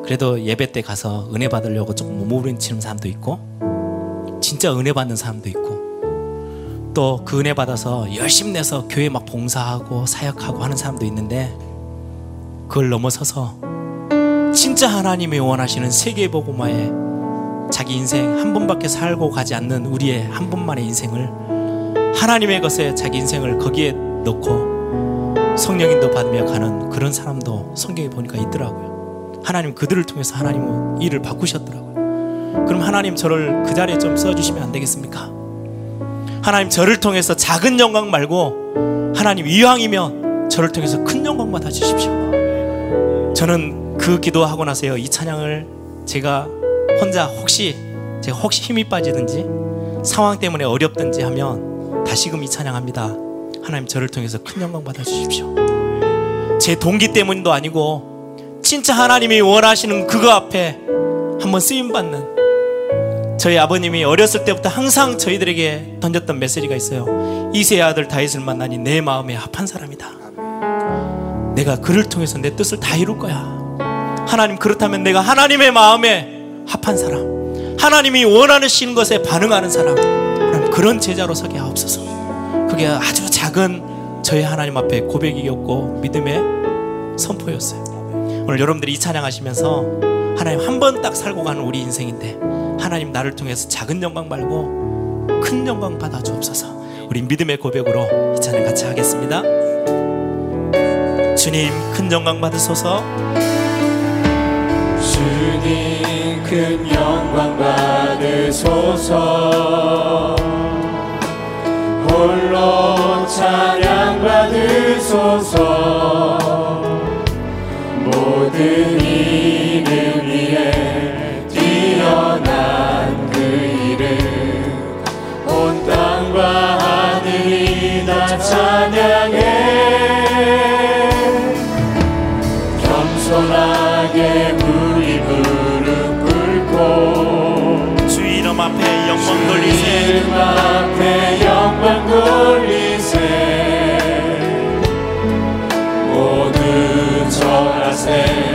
그래도 예배 때 가서 은혜 받으려고 조금 몸부림치는 사람도 있고 진짜 은혜 받는 사람도 있고 또 그 은혜 받아서 열심 내서 교회 막 봉사하고 사역하고 하는 사람도 있는데 그걸 넘어서서 진짜 하나님이 원하시는 세계 복음화에 자기 인생 한 번밖에 살고 가지 않는 우리의 한 번만의 인생을 하나님의 것에 자기 인생을 거기에 넣고 성령인도 받으며 가는 그런 사람도 성경에 보니까 있더라고요. 하나님 그들을 통해서 하나님은 일을 바꾸셨더라고요. 그럼 하나님 저를 그 자리에 좀 써주시면 안 되겠습니까? 하나님 저를 통해서 작은 영광 말고 하나님 이왕이면 저를 통해서 큰 영광 받아 주십시오. 저는 그 기도하고 나서요 이 찬양을 제가 혼자 혹시 제가 혹시 힘이 빠지든지 상황 때문에 어렵든지 하면 다시금 이 찬양합니다. 하나님 저를 통해서 큰 영광 받아 주십시오. 제 동기 때문도 아니고 진짜 하나님이 원하시는 그거 앞에 한번 쓰임 받는 저희 아버님이 어렸을 때부터 항상 저희들에게 던졌던 메시지가 있어요. 이세의 아들 다윗을 만나니 내 마음에 합한 사람이다. 내가 그를 통해서 내 뜻을 다 이룰 거야. 하나님 그렇다면 내가 하나님의 마음에 합한 사람, 하나님이 원하시는 것에 반응하는 사람, 그런 제자로 서게 하옵소서. 그게 아주 작은 저희 하나님 앞에 고백이었고 믿음의 선포였어요. 오늘 여러분들이 이 찬양하시면서 하나님 한 번 딱 살고 가는 우리 인생인데 하나님 나를 통해서 작은 영광 말고 큰 영광 받아 주옵소서. 우리 믿음의 고백으로 이 찬양 같이 하겠습니다. 주님 큰 영광 받으소서. 주님 큰 영광 받으소서 홀로 찬양 받으소서. 모든 절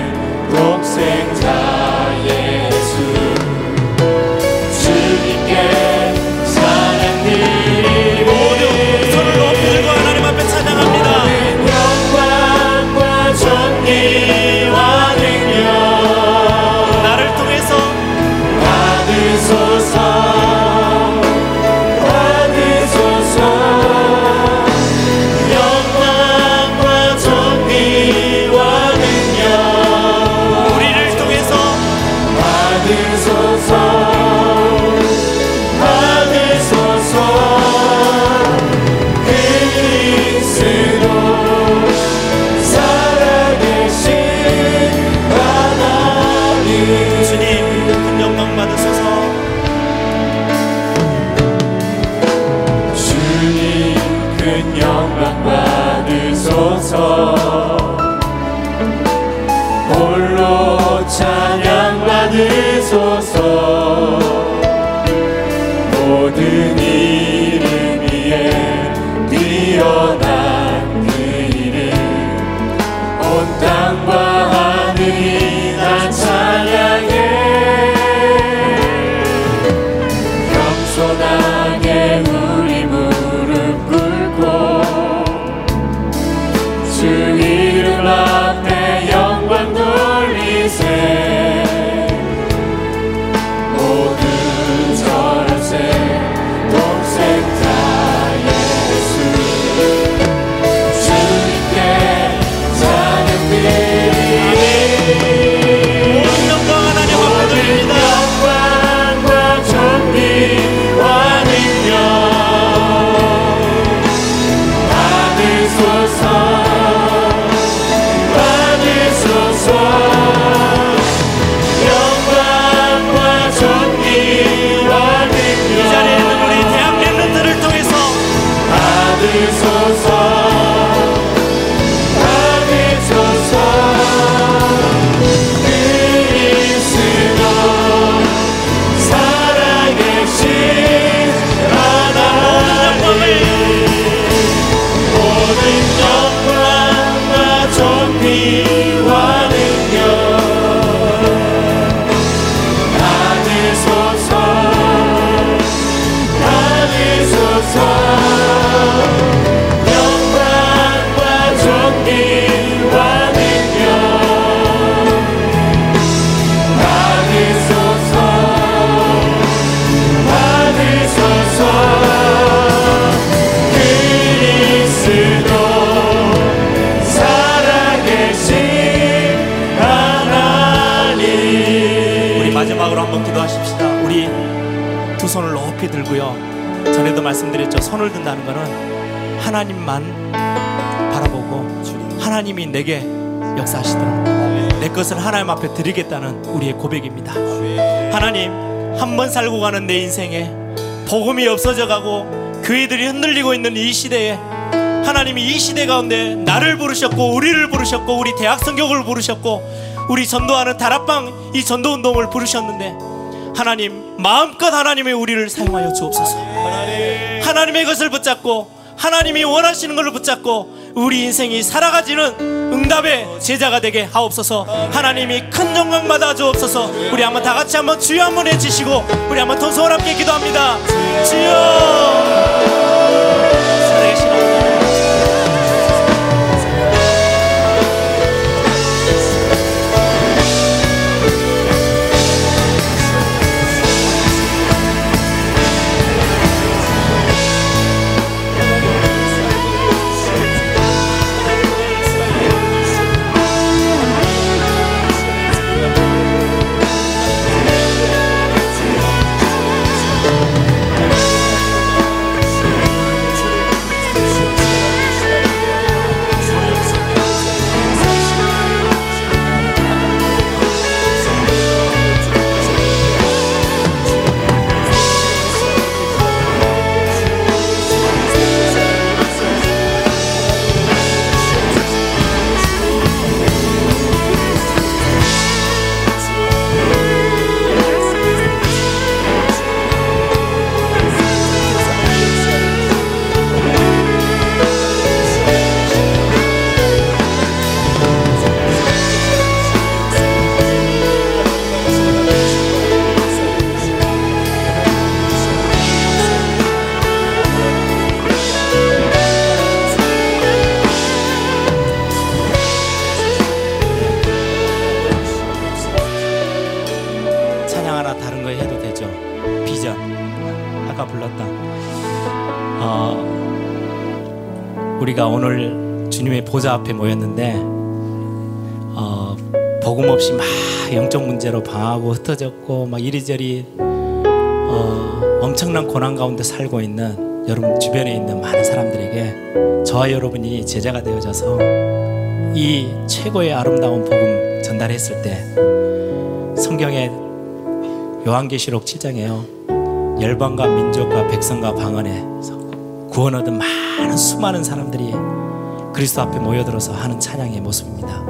앞에 드리겠다는 우리의 고백입니다. 하나님 한 번 살고 가는 내 인생에 복음이 없어져 가고 교회들이 흔들리고 있는 이 시대에 하나님이 이 시대 가운데 나를 부르셨고 우리를 부르셨고 우리 대학 성교를 부르셨고 우리 전도하는 다락방 이 전도 운동을 부르셨는데 하나님 마음껏 하나님의 우리를 사용하여 주옵소서. 하나님의 것을 붙잡고 하나님이 원하시는 것을 붙잡고 우리 인생이 살아가지는 응답의 제자가 되게 하옵소서. 하나님이 큰 영광 받아 주옵소서. 우리 한번 다 같이 한번 주여 한번 해주시고 우리 한번 통성을 함께 기도합니다. 주여. 우리가 오늘 주님의 보좌 앞에 모였는데 어, 복음 없이 막 영적 문제로 방하고 흩어졌고 막 이리저리 어, 엄청난 고난 가운데 살고 있는 여러분 주변에 있는 많은 사람들에게 저와 여러분이 제자가 되어져서 이 최고의 아름다운 복음 전달했을 때 성경에 요한계시록 7장에요. 열방과 민족과 백성과 방언에 구원 얻은 많은 수많은 사람들이 그리스도 앞에 모여들어서 하는 찬양의 모습입니다.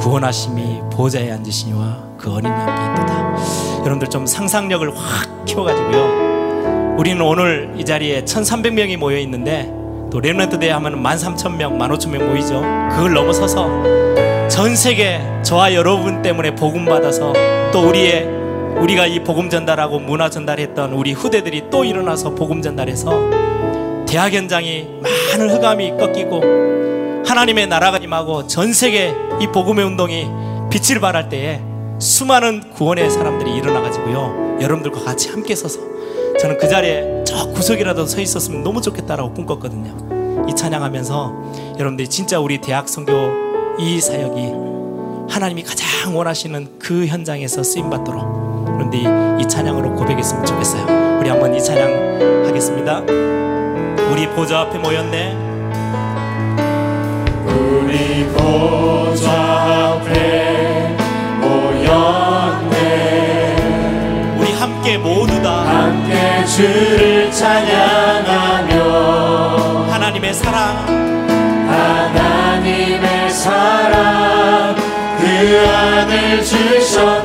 구원하심이 보좌에 앉으시니와 그 어린 양께 있도다. 여러분들 좀 상상력을 확 키워가지고요. 우리는 오늘 이 자리에 1,300명이 모여 있는데 또 렘넌트 대회 하면 13,000명, 15,000명 모이죠. 그걸 넘어서서 전 세계 저와 여러분 때문에 복음 받아서 또 우리의 우리가 이 복음 전달하고 문화 전달했던 우리 후대들이 또 일어나서 복음 전달해서 대학 현장이 많은 흑암이 꺾이고 하나님의 나라가 임하고 전 세계 이 복음의 운동이 빛을 발할 때에 수많은 구원의 사람들이 일어나 가지고요. 여러분들과 같이 함께 서서 저는 그 자리에 저 구석이라도 서 있었으면 너무 좋겠다라고 꿈꿨거든요. 이 찬양하면서 여러분들이 진짜 우리 대학 선교 이 사역이 하나님이 가장 원하시는 그 현장에서 쓰임 받도록 그런데 이 찬양으로 고백했으면 좋겠어요. 우리 한번 이 찬양 하겠습니다. 우리 보좌 앞에 모였네. 우리 보좌 앞에 모였네 우리 함께 모두 다 함께 주를 찬양하며 하나님의 사랑 하나님의 사랑 그 아들 주셨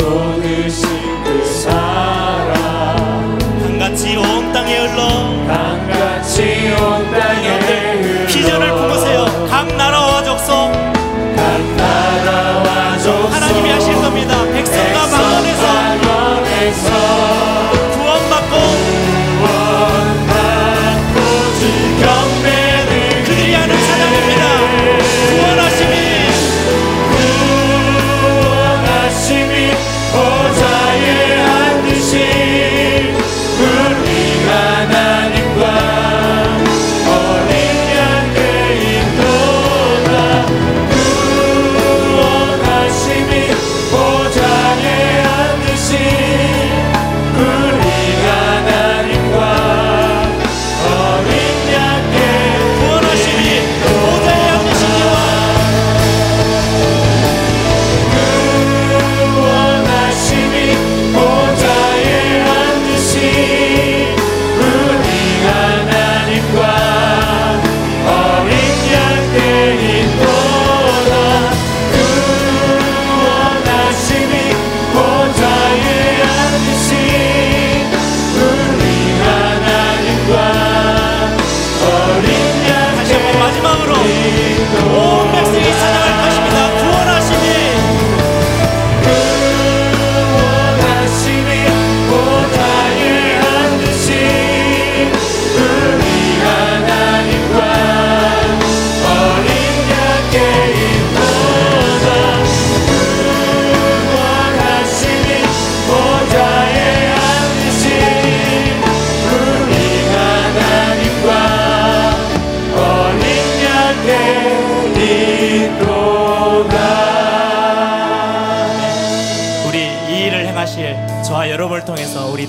soul.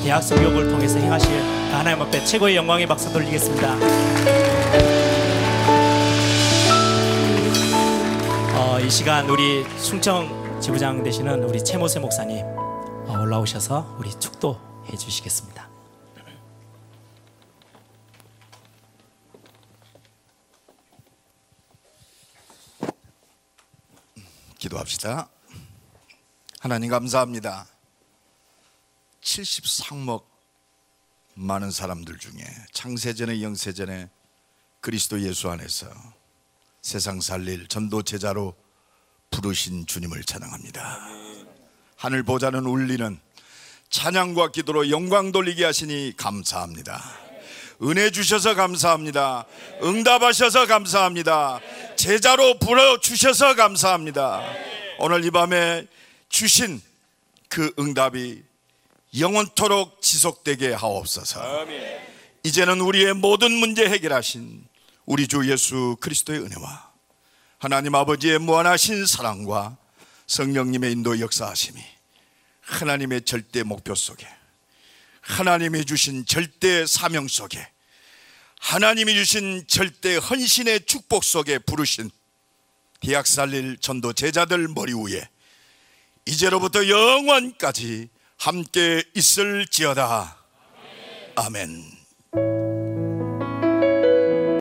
대학생 교육을 통해서 행하실 그 하나님 앞에 최고의 영광의 박수 돌리겠습니다. 어, 이 시간 우리 충청 지부장 되시는 우리 최모세 목사님 어, 올라오셔서 우리 축도해 주시겠습니다. 기도합시다. 하나님 감사합니다. 70상목 많은 사람들 중에 창세전에 영세전에 그리스도 예수 안에서 세상 살릴 전도 제자로 부르신 주님을 찬양합니다. 하늘 보자는 울리는 찬양과 기도로 영광 돌리게 하시니 감사합니다. 은혜 주셔서 감사합니다. 응답하셔서 감사합니다. 제자로 불러 주셔서 감사합니다. 오늘 이 밤에 주신 그 응답이 영원토록 지속되게 하옵소서. 이제는 우리의 모든 문제 해결하신 우리 주 예수 그리스도의 은혜와 하나님 아버지의 무한하신 사랑과 성령님의 인도 역사하심이 하나님의 절대 목표 속에 하나님이 주신 절대 사명 속에 하나님이 주신 절대 헌신의 축복 속에 부르신 대학 살릴 전도 제자들 머리 위에 이제로부터 영원까지 함께 있을지어다. 아멘.